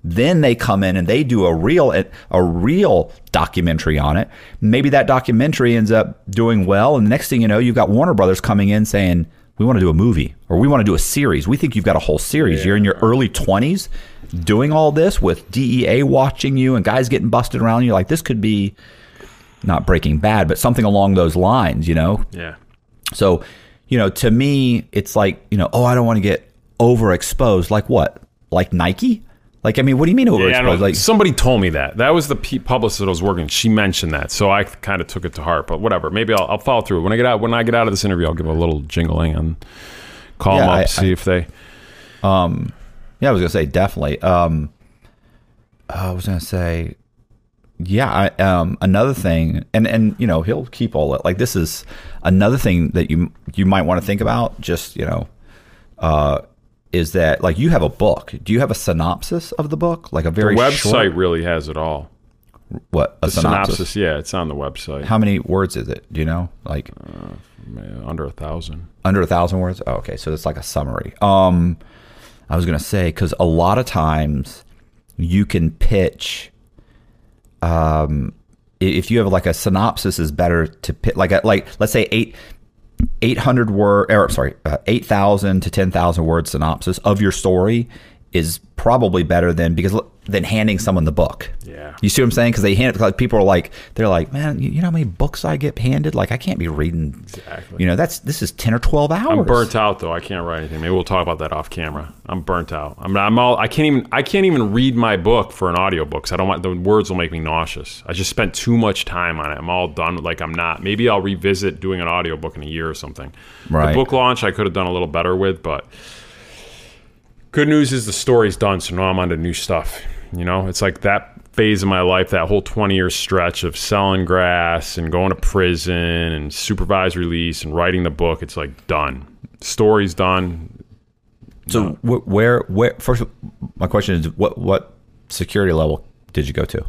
Then they come in and they do a real a real documentary on it. Maybe that documentary ends up doing well, and the next thing you know, you've got Warner Brothers coming in saying, "We want to do a movie or we want to do a series. We think you've got a whole series. You're in your early 20s doing all this with DEA watching you and guys getting busted around you. Like this could be not Breaking Bad, but something along those lines. You know, yeah. so, you know, to me, it's like, you know, oh, I don't want to get overexposed. Like what? Like Nike? Like, I mean, what do you mean Yeah, I overexposed? don't- like, somebody told me that. That was the pe- publicist that I was working. She mentioned that, so I kind of took it to heart. But whatever. Maybe I'll, I'll follow through. When I get out, when I get out of this interview, I'll give a little jingling and call them up, I- see if they. Um, yeah, I was gonna say definitely. Um, I was gonna say, yeah. I, um, another thing, and and you know, he'll keep all it. Like this is another thing that you you might want to think about. Just you know, uh, is that like you have a book? Do you have a synopsis of the book? Like a The very website short, really has it all. what a synopsis? synopsis, yeah, it's on the website. How many words is it? Do you know? Like Man, under a thousand. under a thousand words. Oh, okay, so it's like a summary. Um, I was gonna say because a lot of times you can pitch. Um, if you have like a synopsis, is better to pitch like a, like let's say eight. 800 word or sorry uh, 8000 to 10000 word synopsis of your story is probably better than because than handing someone the book Yeah. you see what i'm saying because they hand it like people are like they're like man you, know how many books i get handed like i can't be reading Exactly. you know that's this is 10 or 12 hours I'm burnt out though. I can't write anything. Maybe we'll talk about that off camera. I'm burnt out. I'm, I'm all. I can't even. I can't even read my book for an audiobook. 'cause I don't want the words will make me nauseous. I just spent too much time on it. I'm all done. Like I'm not. Maybe I'll revisit doing an audiobook in a year or something. Right. The book launch I could have done a little better with, but good news is the story's done. So now I'm on to new stuff. You know, it's like that phase of my life, that whole 20 year stretch of selling grass and going to prison and supervised release and writing the book. It's like done. Story's done. So wh- where where first my question is what what security level did you go to?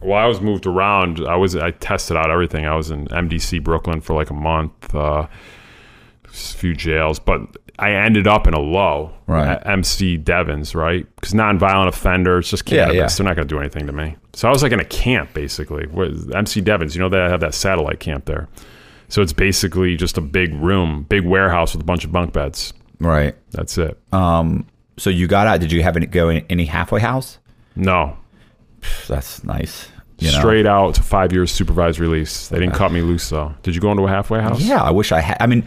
Well, I was moved around. I was I tested out everything. I was in MDC Brooklyn for like a month, uh, few jails, but I ended up in a low Right. MC Devens, right? Because nonviolent offenders just Yeah, cannabis. yeah. They're not going to do anything to me. So I was like in a camp basically. With MC Devens, you know, they have that satellite camp there. So it's basically just a big room, big warehouse with a bunch of bunk beds. Right. That's it. Um. So you got out. Did you have any go in any halfway house? no, That's nice. You know? straight out to five years supervised release. They didn't cut me loose though. Did you go into a halfway house? Yeah, I wish I had. I mean,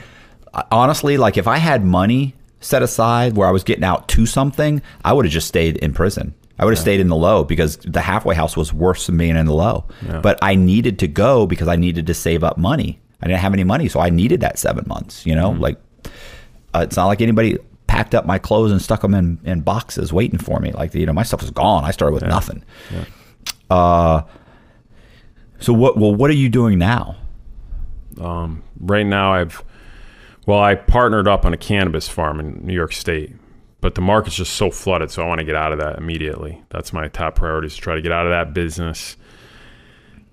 honestly, like if I had money set aside where I was getting out to something, I would have just stayed in prison. I would have stayed in the low because the halfway house was worse than being in the low. But I needed to go because I needed to save up money. I didn't have any money, so I needed that seven months. You know, like uh, it's not like anybody packed up my clothes and stuck them in, in boxes waiting for me. Like you know, my stuff was gone. I started with nothing. Uh, so what? Well, what are you doing now? Um, right now, I've well, I partnered up on a cannabis farm in New York State, but the market's just so flooded, so I want to get out of that immediately. That's my top priority is to try to get out of that business,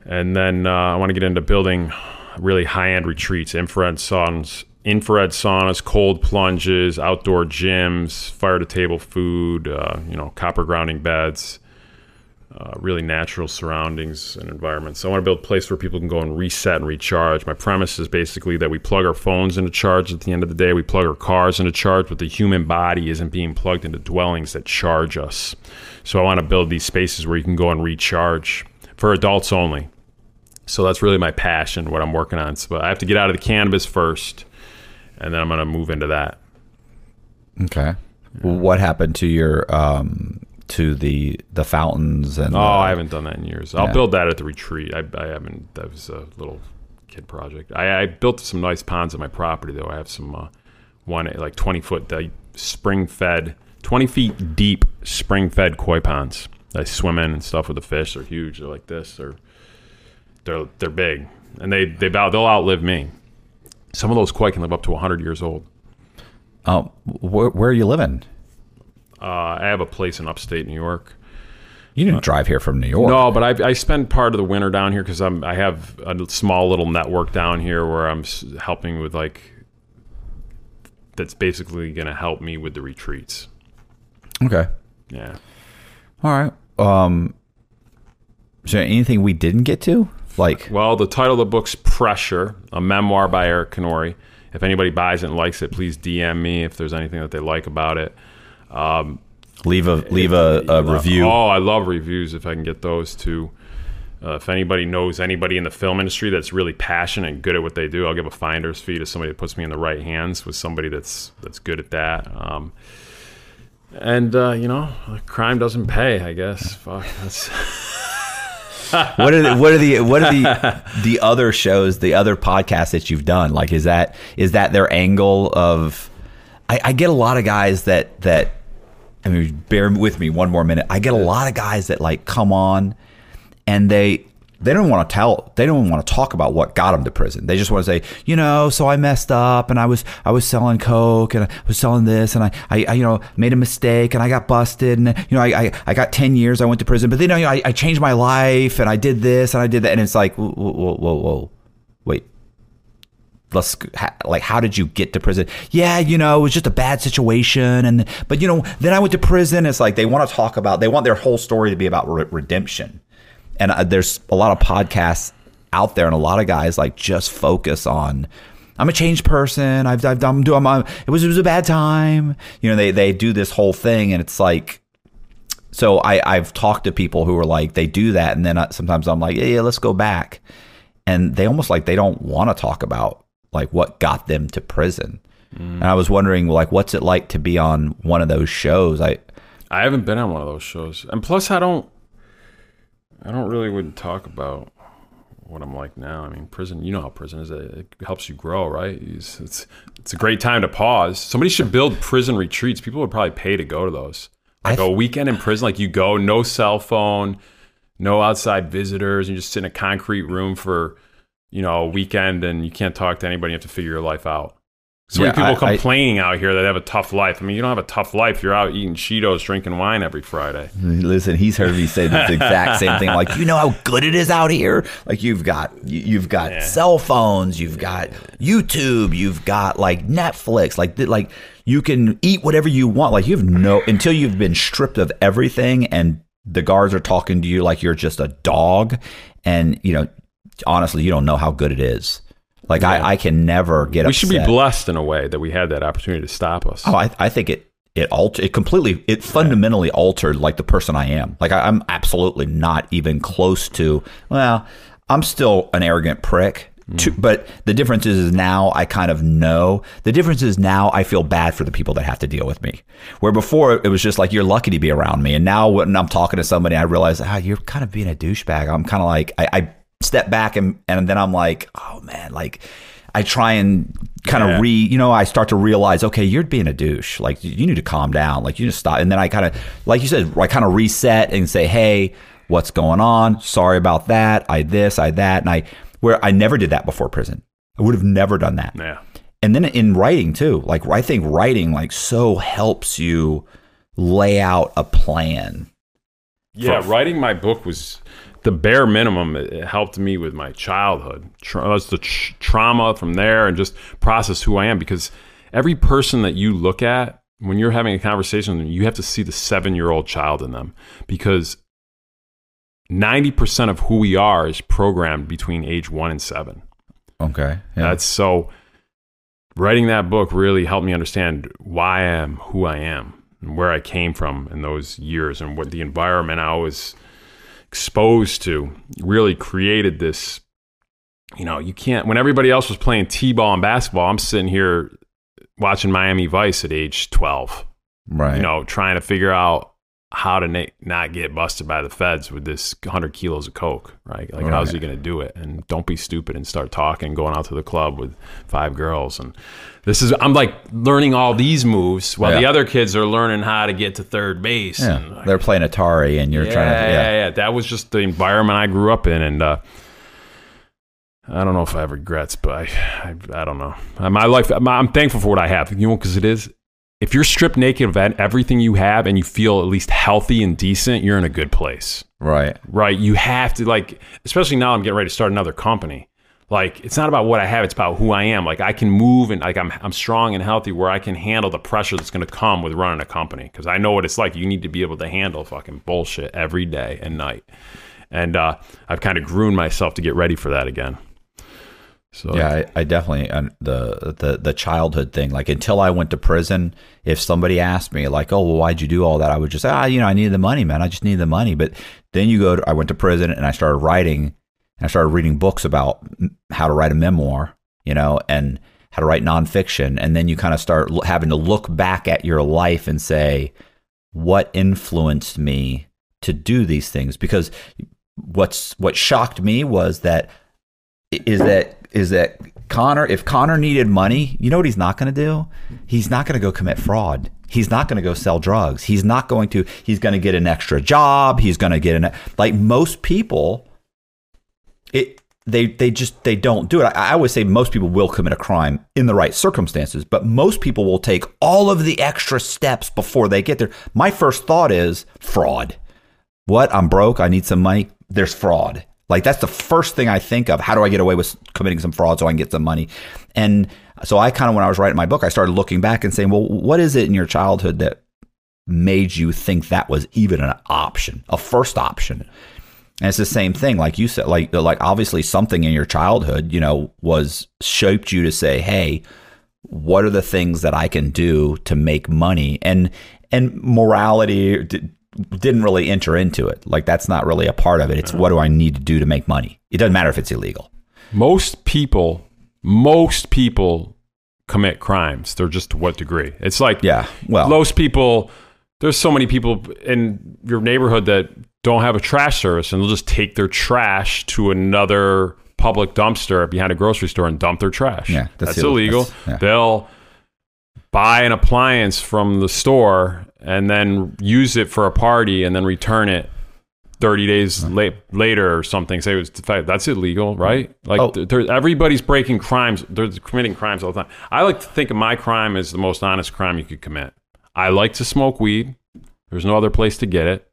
and then uh, I want to get into building really high-end retreats, infrared saunas, infrared saunas, cold plunges, outdoor gyms, fire to table food, uh, you know, copper grounding beds uh, really natural surroundings and environments. So I want to build a place where people can go and reset and recharge. My premise is basically that we plug our phones into charge at the end of the day, we plug our cars into charge, but the human body isn't being plugged into dwellings that charge us. So I want to build these spaces where you can go and recharge for adults only. So that's really my passion, what I'm working on. So I have to get out of the cannabis first, and then I'm going to move into that. Okay. What happened to your um to the the fountains and Oh, the- I haven't done that in years. I'll Yeah. build that at the retreat. I, I haven't. That was a little kid project. I, I built some nice ponds on my property though. I have some uh, one like twenty foot spring fed, twenty feet deep spring fed koi ponds. I swim in and stuff with the fish. They're huge. They're like this. They're they're they're big, and they they bow, they'll outlive me. Some of those koi can live up to hundred years old. Oh, where, where are you living? Uh, I have a place in upstate New York. You didn't drive here from New York. No, but I, I spend part of the winter down here because I'm I have a small little network down here where I'm helping with like that's basically going to help me with the retreats. Okay. Yeah. All right. Um. Is there anything we didn't get to? Like, Well, the title of the book's Pressure, a memoir by Eric Canori. If anybody buys it and likes it, please DM me if there's anything that they like about it. Leave a leave a, a review. Oh, I love reviews if I can get those too. Uh, if anybody knows anybody in the film industry that's really passionate and good at what they do, I'll give a finder's fee to somebody that puts me in the right hands with somebody that's that's good at that. Um, and uh, you know, crime doesn't pay. I guess. Fuck. That's, what are the, what are the what are the the other shows, the other podcasts that you've done? Like, is that is that their angle of? I, I get a lot of guys that that. I mean, bear with me one more minute. I get a lot of guys that like come on, and they they don't want to tell they don't want to talk about what got them to prison they just want to say you know so i messed up and i was i was selling coke and i was selling this and i i, I you know made a mistake and i got busted and you know i i, I got 10 years i went to prison but then you know, I, I changed my life and i did this and i did that and it's like whoa whoa whoa, whoa. wait let's like how did you get to prison yeah you know it was just a bad situation and but you know then i went to prison it's like they want to talk about they want their whole story to be about re- redemption and uh, there's a lot of podcasts out there and a lot of guys like just focus on I'm a changed person. I've I've done doing my it was it was a bad time. You know, they they do this whole thing and it's like so I I've talked to people who are like they do that and then I, sometimes I'm like, yeah, yeah, let's go back. And they almost like they don't want to talk about like what got them to prison. And I was wondering like what's it like to be on one of those shows? I I haven't been on one of those shows, and plus, I don't. I don't really would talk about what I'm like now. I mean, prison. You know how prison is. It, it helps you grow, right? It's, it's it's a great time to pause. Somebody should build prison retreats. People would probably pay to go to those. Like a weekend in prison, like you go, no cell phone, no outside visitors. And you just sit in a concrete room for, you know, a weekend, and you can't talk to anybody. You have to figure your life out. So many people I- I- complaining out here that have a tough life. I mean, you don't have a tough life. You're out eating Cheetos, drinking wine every Friday. Listen, he's heard me say the exact same thing. Like, you know how good it is out here. Like, you've got you- you've got cell phones, you've got YouTube, you've got like Netflix. Like, like you can eat whatever you want. Like, you have no until you've been stripped of everything, and the guards are talking to you like you're just a dog. And you know, honestly, you don't know how good it is. Like, I, I can never get. We should be blessed in a way that we had that opportunity to stop us. Oh, I, I think it it alter it completely it fundamentally altered like the person I am. Like I, I'm absolutely not even close to. Well, I'm still an arrogant prick. To, but the difference is, is now I kind of know. The difference is now I feel bad for the people that have to deal with me. Where before it was just like you're lucky to be around me, and now when I'm talking to somebody, I realize ah, you're kind of being a douchebag. I'm kind of like I, I step back and and then I'm like, oh man, like I try and kind Yeah. of re, you know, I start to realize, okay, you're being a douche. Like you need to calm down. Like you just stop. And then I kind of, like you said, I kind of reset and say, hey, what's going on? Sorry about that. I this, I that, and I where I never did that before prison. I would have never done that. Yeah. And then in writing too, like I think writing like so helps you lay out a plan. Yeah, For- writing my book was the bare minimum. It helped me with my childhood. That's uh, the tr- trauma from there and just process who I am because every person that you look at when you're having a conversation with them, you have to see the seven year old child in them because 90% of who we are is programmed between age one and seven. Okay. That's so writing that book really helped me understand why I am who I am and where I came from in those years and what the environment I was exposed to really created this you know, you can't when everybody else was playing T-ball and basketball, I'm sitting here watching Miami Vice at age 12 right. you know, trying to figure out how to na- not get busted by the feds with this 100 kilos of coke, right? Like, how's he going to do it? And don't be stupid and start talking, going out to the club with five girls. And this is, I'm like learning all these moves while the other kids are learning how to get to third base. yeah. And like, They're playing Atari and you're yeah, trying to yeah, yeah. yeah. That was just the environment I grew up in. And, uh, I don't know if I have regrets, but I, I, I don't know. My life, I'm, I'm thankful for what I have. You know, because it is. If you're stripped naked of everything you have and you feel at least healthy and decent, you're in a good place, Right. right? You have to like, especially now. I'm getting ready to start another company. Like, it's not about what I have; it's about who I am. Like, I can move and like I'm I'm strong and healthy, where I can handle the pressure that's going to come with running a company. Because I know what it's like. You need to be able to handle fucking bullshit every day and night. And uh, I've kind of groomed myself to get ready for that again. So Yeah, I, I definitely uh, the the the childhood thing. Like until I went to prison, if somebody asked me like, "Oh, well, why'd you do all that?" I would just say, "Ah, you know, I needed the money, man. I just needed the money." But then you go. To, I went to prison and I started writing. And I started reading books about how to write a memoir, you know, and how to write nonfiction. And then you kind of start l- having to look back at your life and say, "What influenced me to do these things?" Because what's what shocked me was that is that is that Connor if Connor needed money, you know what he's not going to do? He's not going to go commit fraud. He's not going to go sell drugs. He's not going to he's going to get an extra job. He's going to get an like most people it they they just they don't do it. I, I always say most people will commit a crime in the right circumstances, but most people will take all of the extra steps before they get there. My first thought is fraud. What? I'm broke. I need some money. There's fraud. Like that's the first thing I think of. How do I get away with committing some fraud so I can get some money? And so I kind of, when I was writing my book, I started looking back and saying, well, what is it in your childhood that made you think that was even an option, a first option? And it's the same thing, like you said, like like obviously something in your childhood, you know, was shaped you to say, hey, what are the things that I can do to make money? And and morality didn't really enter into it. Like that's not really a part of it. It's uh-huh. what do I need to do to make money? It doesn't matter if it's illegal. most people, most people commit crimes. They're just to what degree? It's like Yeah. Well, most people. There's so many people in your neighborhood that don't have a trash service, and they'll just take their trash to another public dumpster behind a grocery store and dump their trash. Yeah, that's that's, illegal. illegal. That's- yeah. They'll buy an appliance from the store and then use it for a party and then return it 30 days la- later or something. Say it was defective. that's illegal right? Like Oh. there, everybody's breaking crimes. They're committing crimes all the time. I like to think of my crime as the most honest crime you could commit. I like to smoke weed. There's no other place to get it.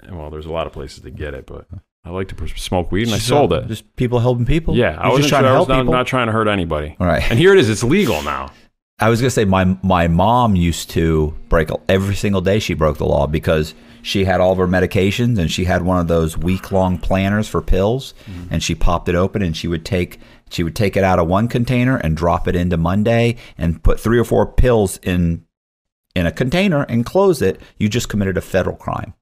And, well there's a lot of places to get it but i like to smoke weed and i sold uh, it. Just people helping people. yeah i You're was just trying to I help was not, people. not trying to hurt anybody. All right. and here it is it's legal now I was gonna say my my mom used to break every single day. She broke the law because she had all of her medications and she had one of those week long planners for pills, and she popped it open and she would take she would take it out of one container and drop it into Monday and put three or four pills in in a container and close it. You just committed a federal crime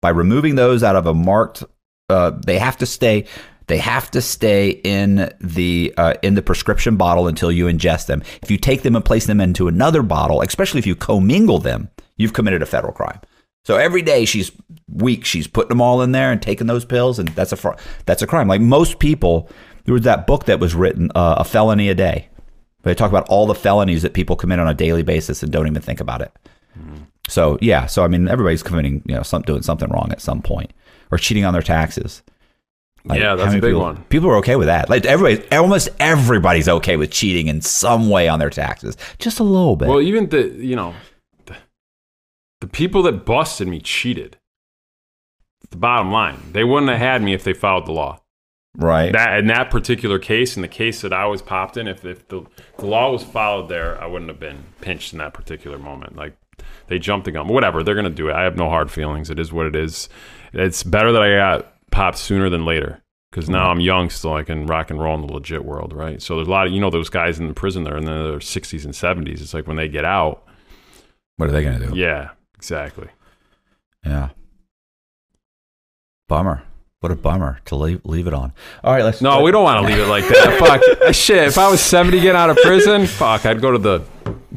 by removing those out of a marked. Uh, they have to stay. They have to stay in the uh, in the prescription bottle until you ingest them. If you take them and place them into another bottle, especially if you commingle them, you've committed a federal crime. So every day she's week, she's putting them all in there and taking those pills, and that's a fr- that's a crime. Like most people, there was that book that was written, uh, "A Felony a Day." They talk about all the felonies that people commit on a daily basis and don't even think about it. So yeah, so I mean, everybody's committing, you know, some doing something wrong at some point or cheating on their taxes. Like, Yeah, that's a big people, one. People are okay with that. Like everybody, almost everybody's okay with cheating in some way on their taxes, just a little bit. Well, even the you know, the, the people that busted me cheated. The bottom line, they wouldn't have had me if they followed the law. right? That in that particular case, in the case that I was popped in, if, if the, the law was followed there, I wouldn't have been pinched in that particular moment. Like they jumped the gun, whatever. They're gonna do it. I have no hard feelings. It is what it is. It's better that I got popped sooner than later because now mm-hmm. I'm young still. I can rock and roll in the legit world, right? So there's a lot of you know those guys in the prison there in their 60s and 70s. It's like when they get out, what are they going to do? yeah, exactly. Yeah. Bummer. What a bummer to leave leave it on. All right, let's. No, we don't want to leave it like that. fuck uh, shit. If I was 70 getting out of prison, fuck, I'd go to the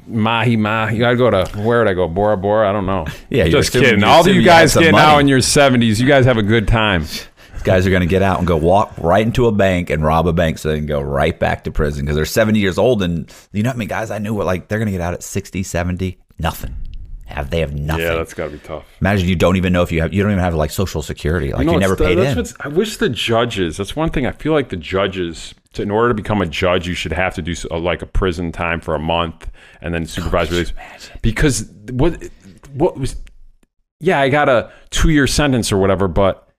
Mahi Mahi. I'd go to where would I go? Bora Bora? I don't know. Yeah, you're just kidding. All of you guys getting money. out in your 70s, you guys have a good time. These guys are going to get out and go walk right into a bank and rob a bank so they can go right back to prison because they're 70 years old. And you know what I mean? guys I knew were like, they're going to get out at 60, 70? Nothing. Have They have nothing. Yeah, that's got to be tough. Imagine you don't even know if you have, you don't even have like social security. Like you, know, never paid that's in. what's- I wish the judges. That's one thing. I feel like the judges, to, in order to become a judge, you should have to do so- uh, like a prison time for a month and then supervised oh, release. Because what what was? Yeah, I got a two year sentence or whatever, but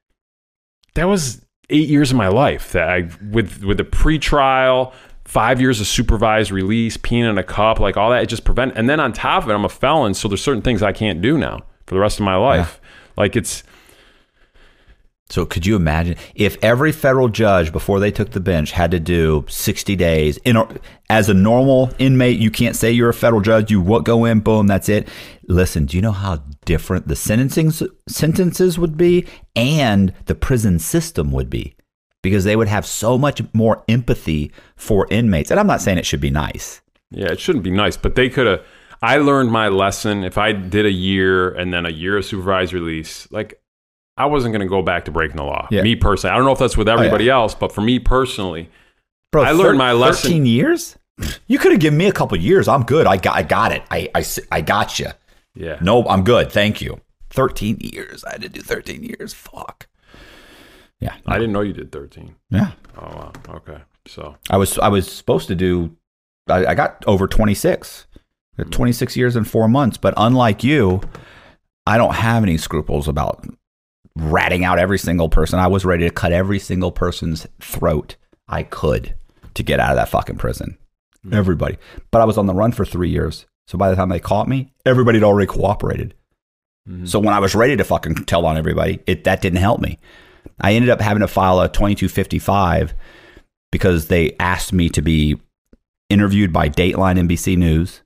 that was eight years of my life that I with with the pretrial. Five years of supervised release, peeing in a cup, like all that, it just prevent. And then on top of it, I'm a felon, so there's certain things I can't do now for the rest of my life. Like it's So could you imagine if every federal judge before they took the bench had to do 60 days in as a normal inmate you can't say you're a federal judge you what go in boom that's it listen do you know how different the sentencing sentences would be and the prison system would be because they would have so much more empathy for inmates and I'm not saying it should be nice Yeah, it shouldn't be nice, but they could have. I learned my lesson. If I did a year and then a year of supervised release, like I wasn't going to go back to breaking the law. Yeah. Oh, Me personally, I don't know if that's with oh, everybody else, but for me personally, Bro, I learned my lesson. 13 years you could have given me a couple years I'm good I got I got it I, I, I got you yeah, No, I'm good. Thank you. 13 years. I had to do 13 years. Fuck. Yeah. I didn't know you did thirteen. Yeah. Oh wow, okay. So I was I was supposed to do I, I got over twenty six. Hmm. 26 years and 4 months, but unlike you, I don't have any scruples about ratting out every single person. I was ready to cut every single person's throat I could to get out of that fucking prison. Hmm. Everybody. But I was on the run for 3 years. So by the time they caught me, everybody had already cooperated. Hmm. So when I was ready to fucking tell on everybody, it that didn't help me. I ended up having to file a 2255 because they asked me to be interviewed by Dateline NBC News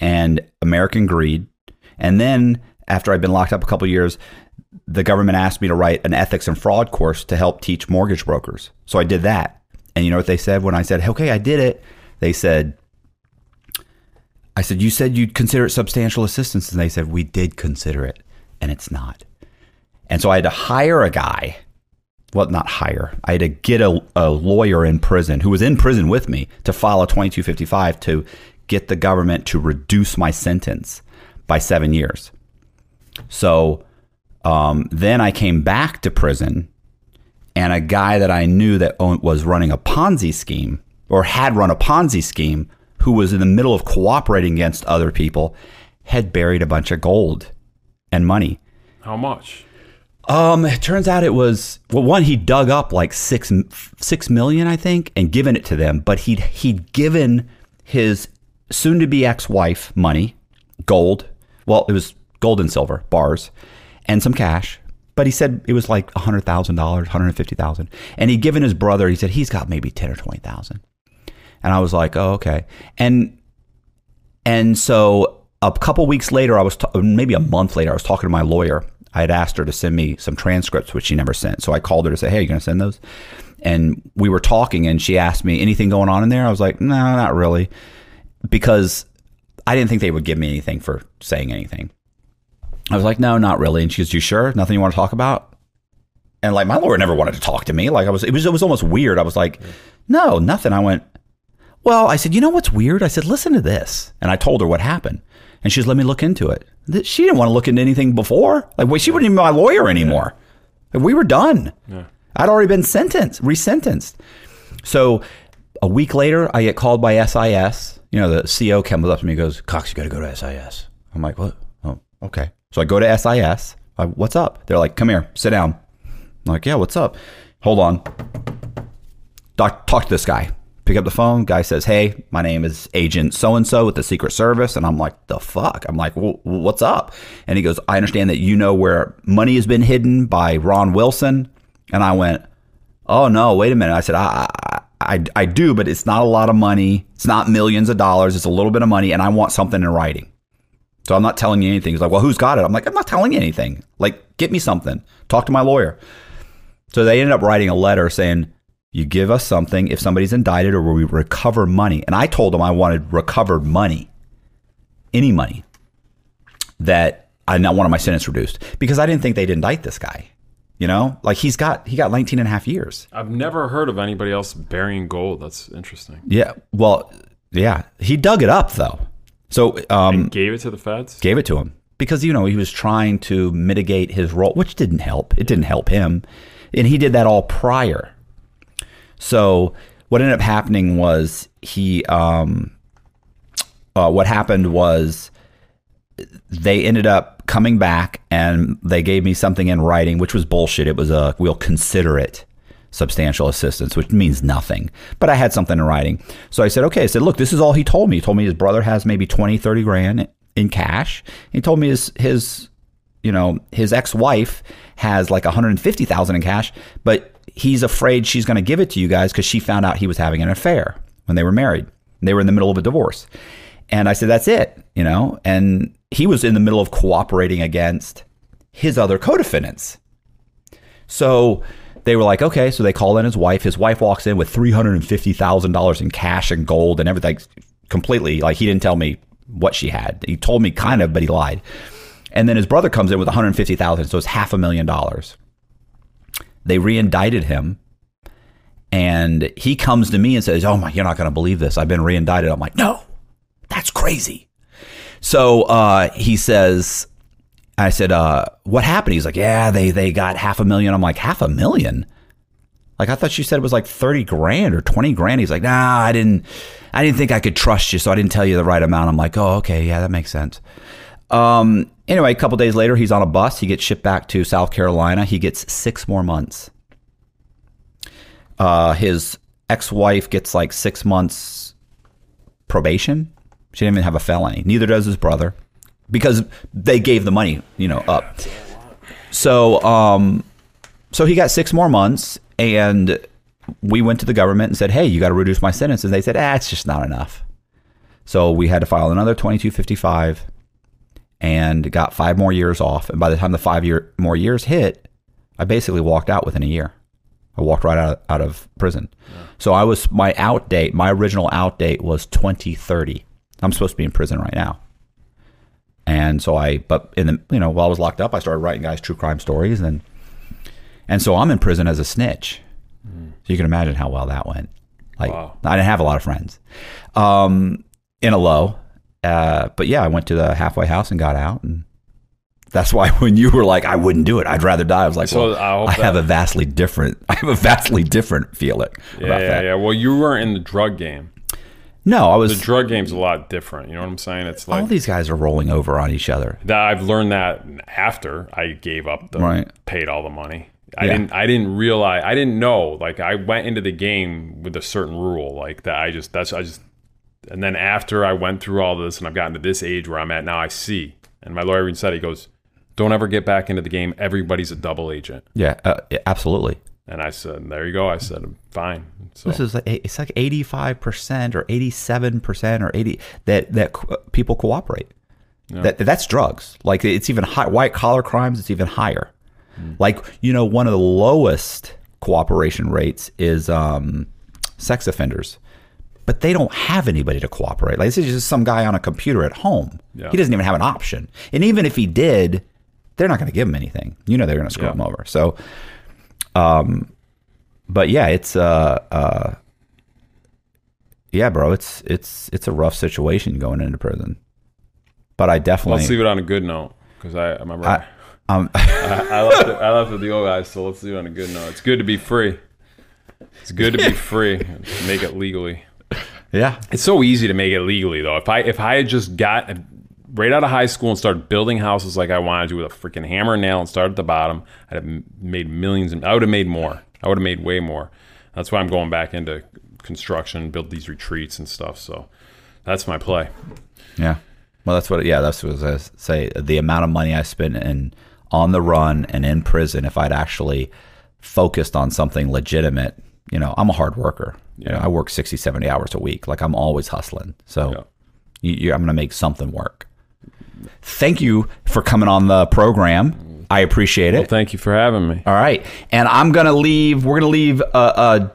and American Greed. And then after I'd been locked up a couple years, the government asked me to write an ethics and fraud course to help teach mortgage brokers. So I did that. And you know what they said when I said, "Okay, I did it." They said I said, "You said you'd consider it substantial assistance." And they said, "We did consider it, and it's not." And so I had to hire a guy well, not hire. I had to get a, a lawyer in prison who was in prison with me to file a 2255 to get the government to reduce my sentence by seven years. So um, then I came back to prison, and a guy that I knew that owned, was running a Ponzi scheme or had run a Ponzi scheme, who was in the middle of cooperating against other people, had buried a bunch of gold and money. how much? Um, it turns out it was well. One, he dug up like six six million, I think, and given it to them. But he'd he'd given his soon-to-be ex-wife money, gold. Well, it was gold and silver bars, and some cash. But he said it was like hundred thousand dollars, hundred fifty thousand, and he'd given his brother. He said he's got maybe ten or twenty thousand, and I was like, oh okay, and and so a couple weeks later, I was ta- maybe a month later, I was talking to my lawyer. I had asked her to send me some transcripts, which she never sent. So I called her to say, "Hey, you going to send those?" And we were talking, and she asked me anything going on in there. I was like, "No, not really," because I didn't think they would give me anything for saying anything. I was like, "No, not really." And she goes, "You sure? Nothing you want to talk about?" And like my lawyer never wanted to talk to me. Like I was, it was, it was almost weird. I was like, "No, nothing." I went, well, I said, you know what's weird? I said, listen to this. And I told her what happened. And she's let me look into it. She didn't want to look into anything before. Like, wait, she wasn't even be my lawyer anymore. Like, we were done. Yeah. I'd already been sentenced, resentenced. So a week later, I get called by SIS. You know, the CO comes up to me and goes, Cox, you got to go to SIS. I'm like, what? Oh, okay. So I go to SIS. I, what's up? They're like, come here, sit down. I'm like, yeah, what's up? Hold on. Doc, talk to this guy. Pick up the phone. Guy says, hey, my name is Agent so and so with the Secret Service. And I'm like, the fuck? I'm like, well, what's up? And he goes, I understand that you know where money has been hidden by Ron Wilson. And I went, oh, no, wait a minute. I said, I, I, I, I do, but it's not a lot of money. It's not millions of dollars. It's a little bit of money. And I want something in writing. So I'm not telling you anything. He's like, well, who's got it? I'm like, I'm not telling you anything. Like, get me something. Talk to my lawyer. So they ended up writing a letter saying, you give us something if somebody's indicted or we recover money. And I told them I wanted recovered money, any money that I not wanted my sentence reduced because I didn't think they'd indict this guy. You know, like he's got he got 19 and a half years. I've never heard of anybody else burying gold. That's interesting. Yeah. Well, yeah. He dug it up though. So um, gave it to the feds. gave it to him because you know he was trying to mitigate his role, which didn't help. It didn't help him, and he did that all prior. So what ended up happening was he, um, uh, what happened was they ended up coming back and they gave me something in writing, which was bullshit. It was a we'll consider it substantial assistance, which means nothing. But I had something in writing. So I said, okay, I said, look, this is all he told me. He told me his brother has maybe 20, 30 grand in cash. He told me his, his, you know, his ex-wife has like 150,000 in cash, but he's afraid she's going to give it to you guys because she found out he was having an affair when they were married. They were in the middle of a divorce. And I said, that's it, you know? And he was in the middle of cooperating against his other co-defendants. So they were like, okay. So they call in his wife. His wife walks in with three hundred and fifty thousand dollars in cash and gold and everything. Completely, like he didn't tell me what she had. He told me kind of, but he lied. And then his brother comes in with one hundred fifty thousand, so it's half a million dollars. They reindicted him, and he comes to me and says, "Oh my, you're not going to believe this. I've been reindicted." I'm like, "No, that's crazy." So uh, he says, I said, uh, what happened? He's like, yeah, they, they got half a million. I'm like, half a million? Like, I thought you said it was like 30 grand or 20 grand. He's like, nah, I didn't, I didn't think I could trust you. So I didn't tell you the right amount. I'm like, oh, okay. Yeah, that makes sense. Um, anyway, a couple days later, he's on a bus. He gets shipped back to South Carolina. He gets six more months. Uh, his ex-wife gets like six months probation. She didn't even have a felony. Neither does his brother because they gave the money, you know, up. So, um, so he got six more months, and we went to the government and said, "Hey, you got to reduce my sentence." And they said, "Ah, it's just not enough." So we had to file another twenty-two fifty-five, and got five more years off. And by the time the five year more years hit, I basically walked out within a year. I walked right out of, out of prison. So I was my out date. My original out date was twenty thirty. I'm supposed to be in prison right now. And so I, but in the, you know, while I was locked up, I started writing guys' true crime stories. And, and so I'm in prison as a snitch. So you can imagine how well that went. Like, Wow. I didn't have a lot of friends um, in a low. Uh, but yeah, I went to the halfway house and got out. And that's why when you were like, I wouldn't do it, I'd rather die. I was like, So well, I I have that- a vastly different, I have a vastly different feeling Yeah, about yeah, that. yeah. Well, you weren't in the drug game. No, I was. The drug game's a lot different. You know what I'm saying? It's like all these guys are rolling over on each other. that. I've learned that after I gave up the Right. paid all the money. I Yeah. didn't. I didn't realize. I didn't know. Like I went into the game with a certain rule. Like that. I just. That's. I just. And then after I went through all this and I've gotten to this age where I'm at now, I see. And my lawyer even said he goes, "Don't ever get back into the game. Everybody's a double agent." Yeah, uh, yeah, absolutely. And I said, "There you go." I said, I'm "Fine." So This is like, it's like eighty five percent or eighty seven percent or eighty that that co- people cooperate. That that's drugs. Like it's even high, white collar crimes. It's even higher. Like you know, one of the lowest cooperation rates is um, sex offenders, but they don't have anybody to cooperate. Like this is just some guy on a computer at home. Yeah. He doesn't even have an option. And even if he did, they're not going to give him anything. You know, they're going to screw Yeah. him over. So, um, but yeah, it's uh uh yeah, bro, it's it's it's a rough situation going into prison. But I definitely let's leave it on a good note because I, I remember I- Um, I, I left it, I left it with the old guys, so let's do it on a good note. It's good to be free. It's good to be free. Make it legally. yeah. It's so easy to make it legally though. If I if I had just got right out of high school and started building houses like I wanted to with a freaking hammer and nail and started at the bottom, I'd have made millions. And I would have made more. I would have made way more. That's why I'm going back into construction, build these retreats and stuff. So that's my play. Yeah. Well, that's what. Yeah, that's what I was say. The amount of money I spent in on the run and in prison, if I'd actually focused on something legitimate, you know, I'm a hard worker. You know, I work 60, 70 hours a week. Like I'm always hustling. So Yeah. you, you, I'm going to make something work. Thank you for coming on the program. I appreciate it. Well, thank you for having me. All right, and I'm gonna leave. We're gonna leave a, a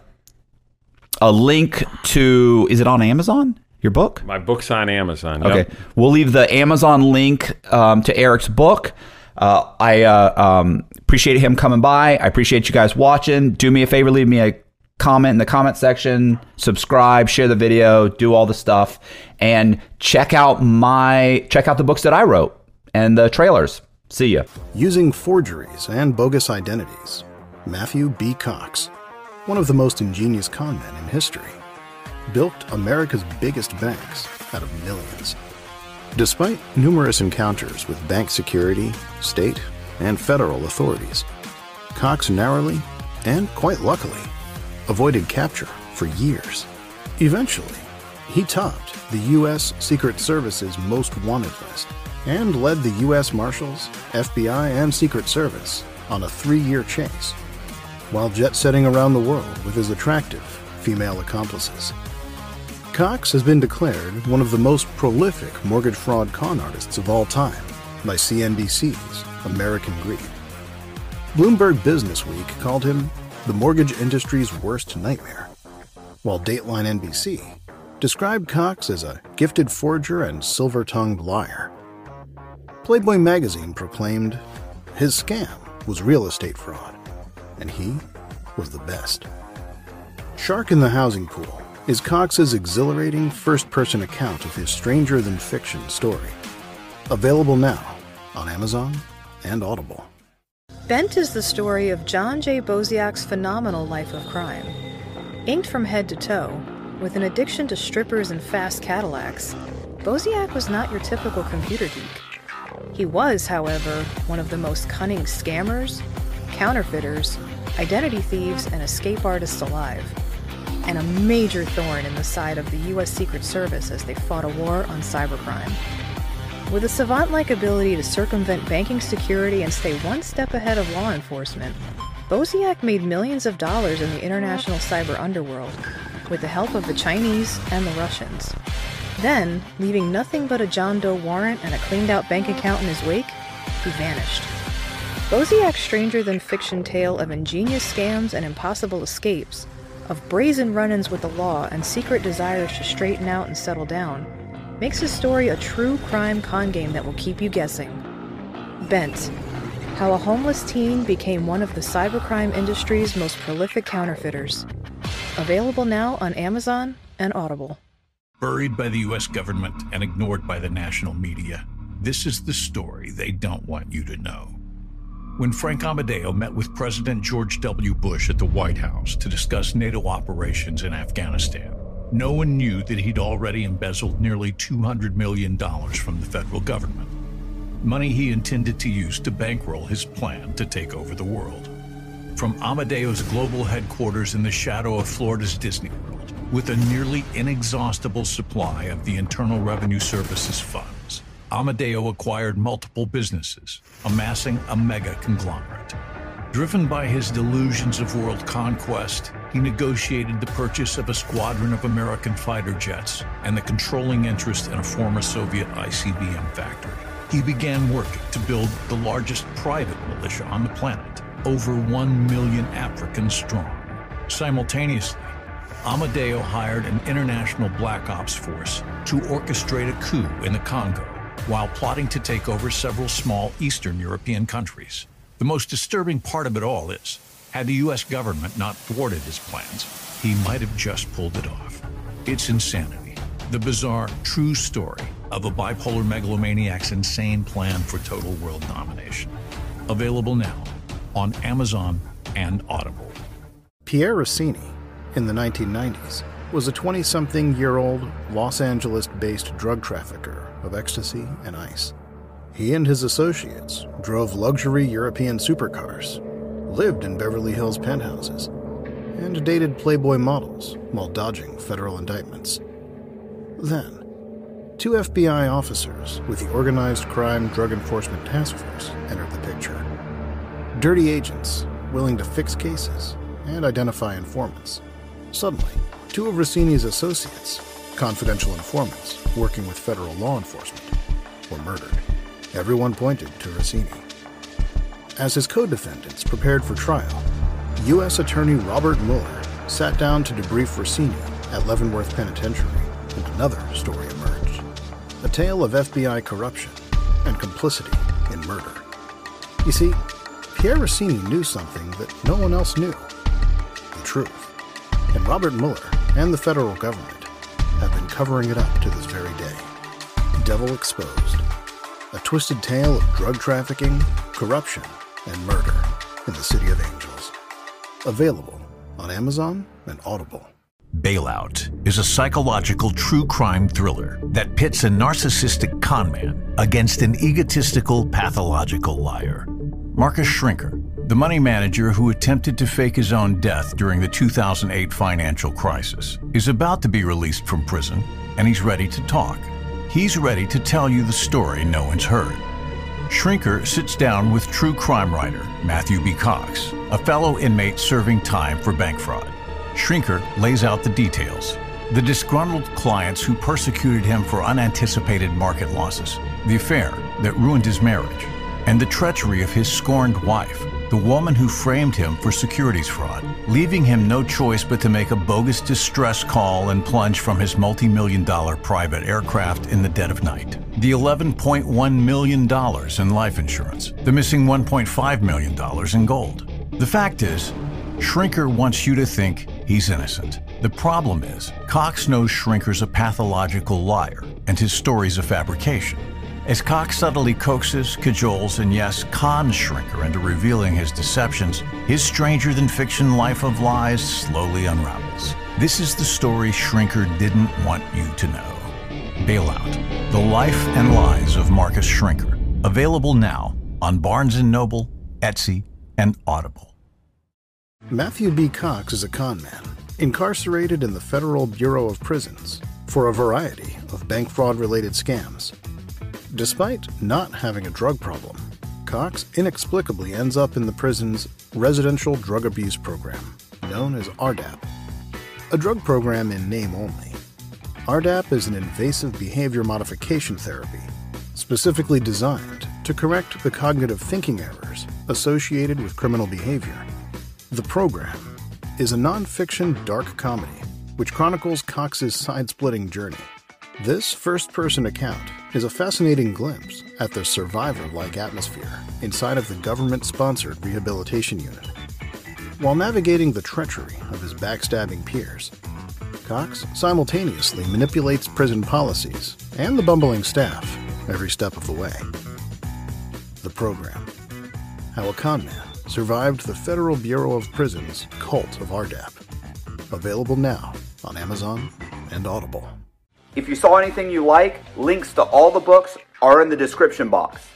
a link to. Is it on Amazon? Your book? My book's on Amazon. Yep. Okay, we'll leave the Amazon link um, to Eric's book. Uh, I uh, um, appreciate him coming by. I appreciate you guys watching. Do me a favor, leave me a comment in the comment section, subscribe, share the video, do all the stuff, and check out my check out the books that I wrote and the trailers. See ya. Using forgeries and bogus identities, Matthew B. Cox, one of the most ingenious con men in history, built America's biggest banks out of millions. Despite numerous encounters with bank security, state, and federal authorities, Cox narrowly and quite luckily avoided capture for years. Eventually, he topped the U.S. Secret Service's most wanted list and led the U.S. Marshals, FBI, and Secret Service on a three year chase while jet setting around the world with his attractive female accomplices. Cox has been declared one of the most prolific mortgage fraud con artists of all time by CNBC's American Greed. Bloomberg Businessweek called him the mortgage industry's worst nightmare, while Dateline NBC described Cox as a gifted forger and silver tongued liar. Playboy magazine proclaimed his scam was real estate fraud, and he was the best. Shark in the Housing Pool is Cox's exhilarating first person account of his stranger than fiction story. Available now on Amazon and Audible. Bent is the story of John J. Boziak's phenomenal life of crime. Inked from head to toe, with an addiction to strippers and fast Cadillacs, Boziak was not your typical computer geek. He was, however, one of the most cunning scammers, counterfeiters, identity thieves, and escape artists alive, and a major thorn in the side of the U.S. Secret Service as they fought a war on cybercrime. With a savant like ability to circumvent banking security and stay one step ahead of law enforcement, Boziak made millions of dollars in the international cyber underworld with the help of the Chinese and the Russians. Then, leaving nothing but a John Doe warrant and a cleaned out bank account in his wake, he vanished. Boziak's stranger than fiction tale of ingenious scams and impossible escapes, of brazen run ins with the law and secret desires to straighten out and settle down, makes his story a true crime con game that will keep you guessing. Bent How a homeless teen became one of the cybercrime industry's most prolific counterfeiters. Available now on Amazon and Audible. Buried by the US government and ignored by the national media, this is the story they don't want you to know. When Frank Amodeo met with President George W. Bush at the White House to discuss NATO operations in Afghanistan, no one knew that he'd already embezzled nearly $200 million from the federal government. Money he intended to use to bankroll his plan to take over the world. From Amodeo's global headquarters in the shadow of Florida's Disney World, with a nearly inexhaustible supply of the Internal Revenue Service's funds, Amadeo acquired multiple businesses, amassing a mega conglomerate. Driven by his delusions of world conquest, he negotiated the purchase of a squadron of American fighter jets and the controlling interest in a former Soviet ICBM factory. He began working to build the largest private militia on the planet, over 1 million Africans strong. Simultaneously, Amodeo hired an international black ops force to orchestrate a coup in the Congo while plotting to take over several small Eastern European countries. The most disturbing part of it all is, had the US government not thwarted his plans, he might have just pulled it off. It's insanity. The bizarre, true story of a bipolar megalomaniac's insane plan for total world domination. Available now on Amazon and Audible. Pierre Rossini, in the 1990s, was a 20 something year old Los Angeles based drug trafficker of ecstasy and ice. He and his associates drove luxury European supercars, lived in Beverly Hills penthouses, and dated Playboy models while dodging federal indictments. Then, two FBI officers with the Organized Crime Drug Enforcement Task Force entered the picture. Dirty agents willing to fix cases and identify informants. Suddenly, two of Rossini's associates, confidential informants working with federal law enforcement, were murdered. Everyone pointed to Rossini. As his co defendants prepared for trial, U.S. Attorney Robert Mueller sat down to debrief Rossini at Leavenworth Penitentiary, and another story emerged a tale of FBI corruption and complicity in murder. You see, Pierre Rossini knew something that no one else knew the truth. And Robert Mueller and the federal government have been covering it up to this very day. Devil Exposed. A twisted tale of drug trafficking, corruption, and murder in the City of Angels. Available on Amazon and Audible. Bailout is a psychological true crime thriller that pits a narcissistic conman against an egotistical pathological liar. Marcus Schrenker, the money manager who attempted to fake his own death during the 2008 financial crisis, is about to be released from prison and he's ready to talk. He's ready to tell you the story no one's heard. Schrenker sits down with true crime writer Matthew B. Cox, a fellow inmate serving time for bank fraud. Schrenker lays out the details the disgruntled clients who persecuted him for unanticipated market losses, the affair that ruined his marriage, and the treachery of his scorned wife, the woman who framed him for securities fraud, leaving him no choice but to make a bogus distress call and plunge from his multi million dollar private aircraft in the dead of night. The $11.1 million in life insurance, the missing $1.5 million in gold. The fact is, Schrenker wants you to think he's innocent. The problem is, Cox knows Schrenker's a pathological liar and his story's a fabrication. As Cox subtly coaxes, cajoles, and yes, cons Schrenker into revealing his deceptions, his stranger than fiction life of lies slowly unravels. This is the story Schrenker didn't want you to know. Bailout: The Life and Lies of Marcus Schrenker. Available now on Barnes & Noble, Etsy, and Audible. Matthew B. Cox is a conman, incarcerated in the Federal Bureau of Prisons for a variety of bank fraud related scams. Despite not having a drug problem, Cox inexplicably ends up in the prison's residential drug abuse program, known as RDAP. A drug program in name only. RDAP is an invasive behavior modification therapy specifically designed to correct the cognitive thinking errors associated with criminal behavior. The program is a nonfiction dark comedy which chronicles Cox's side splitting journey. This first person account is a fascinating glimpse at the survivor like atmosphere inside of the government sponsored rehabilitation unit. While navigating the treachery of his backstabbing peers, Cox simultaneously manipulates prison policies and the bumbling staff every step of the way. The program How a Conman Survived the Federal Bureau of Prisons Cult of RDAP. Available now on Amazon and Audible. If you saw anything you like, links to all the books are in the description box.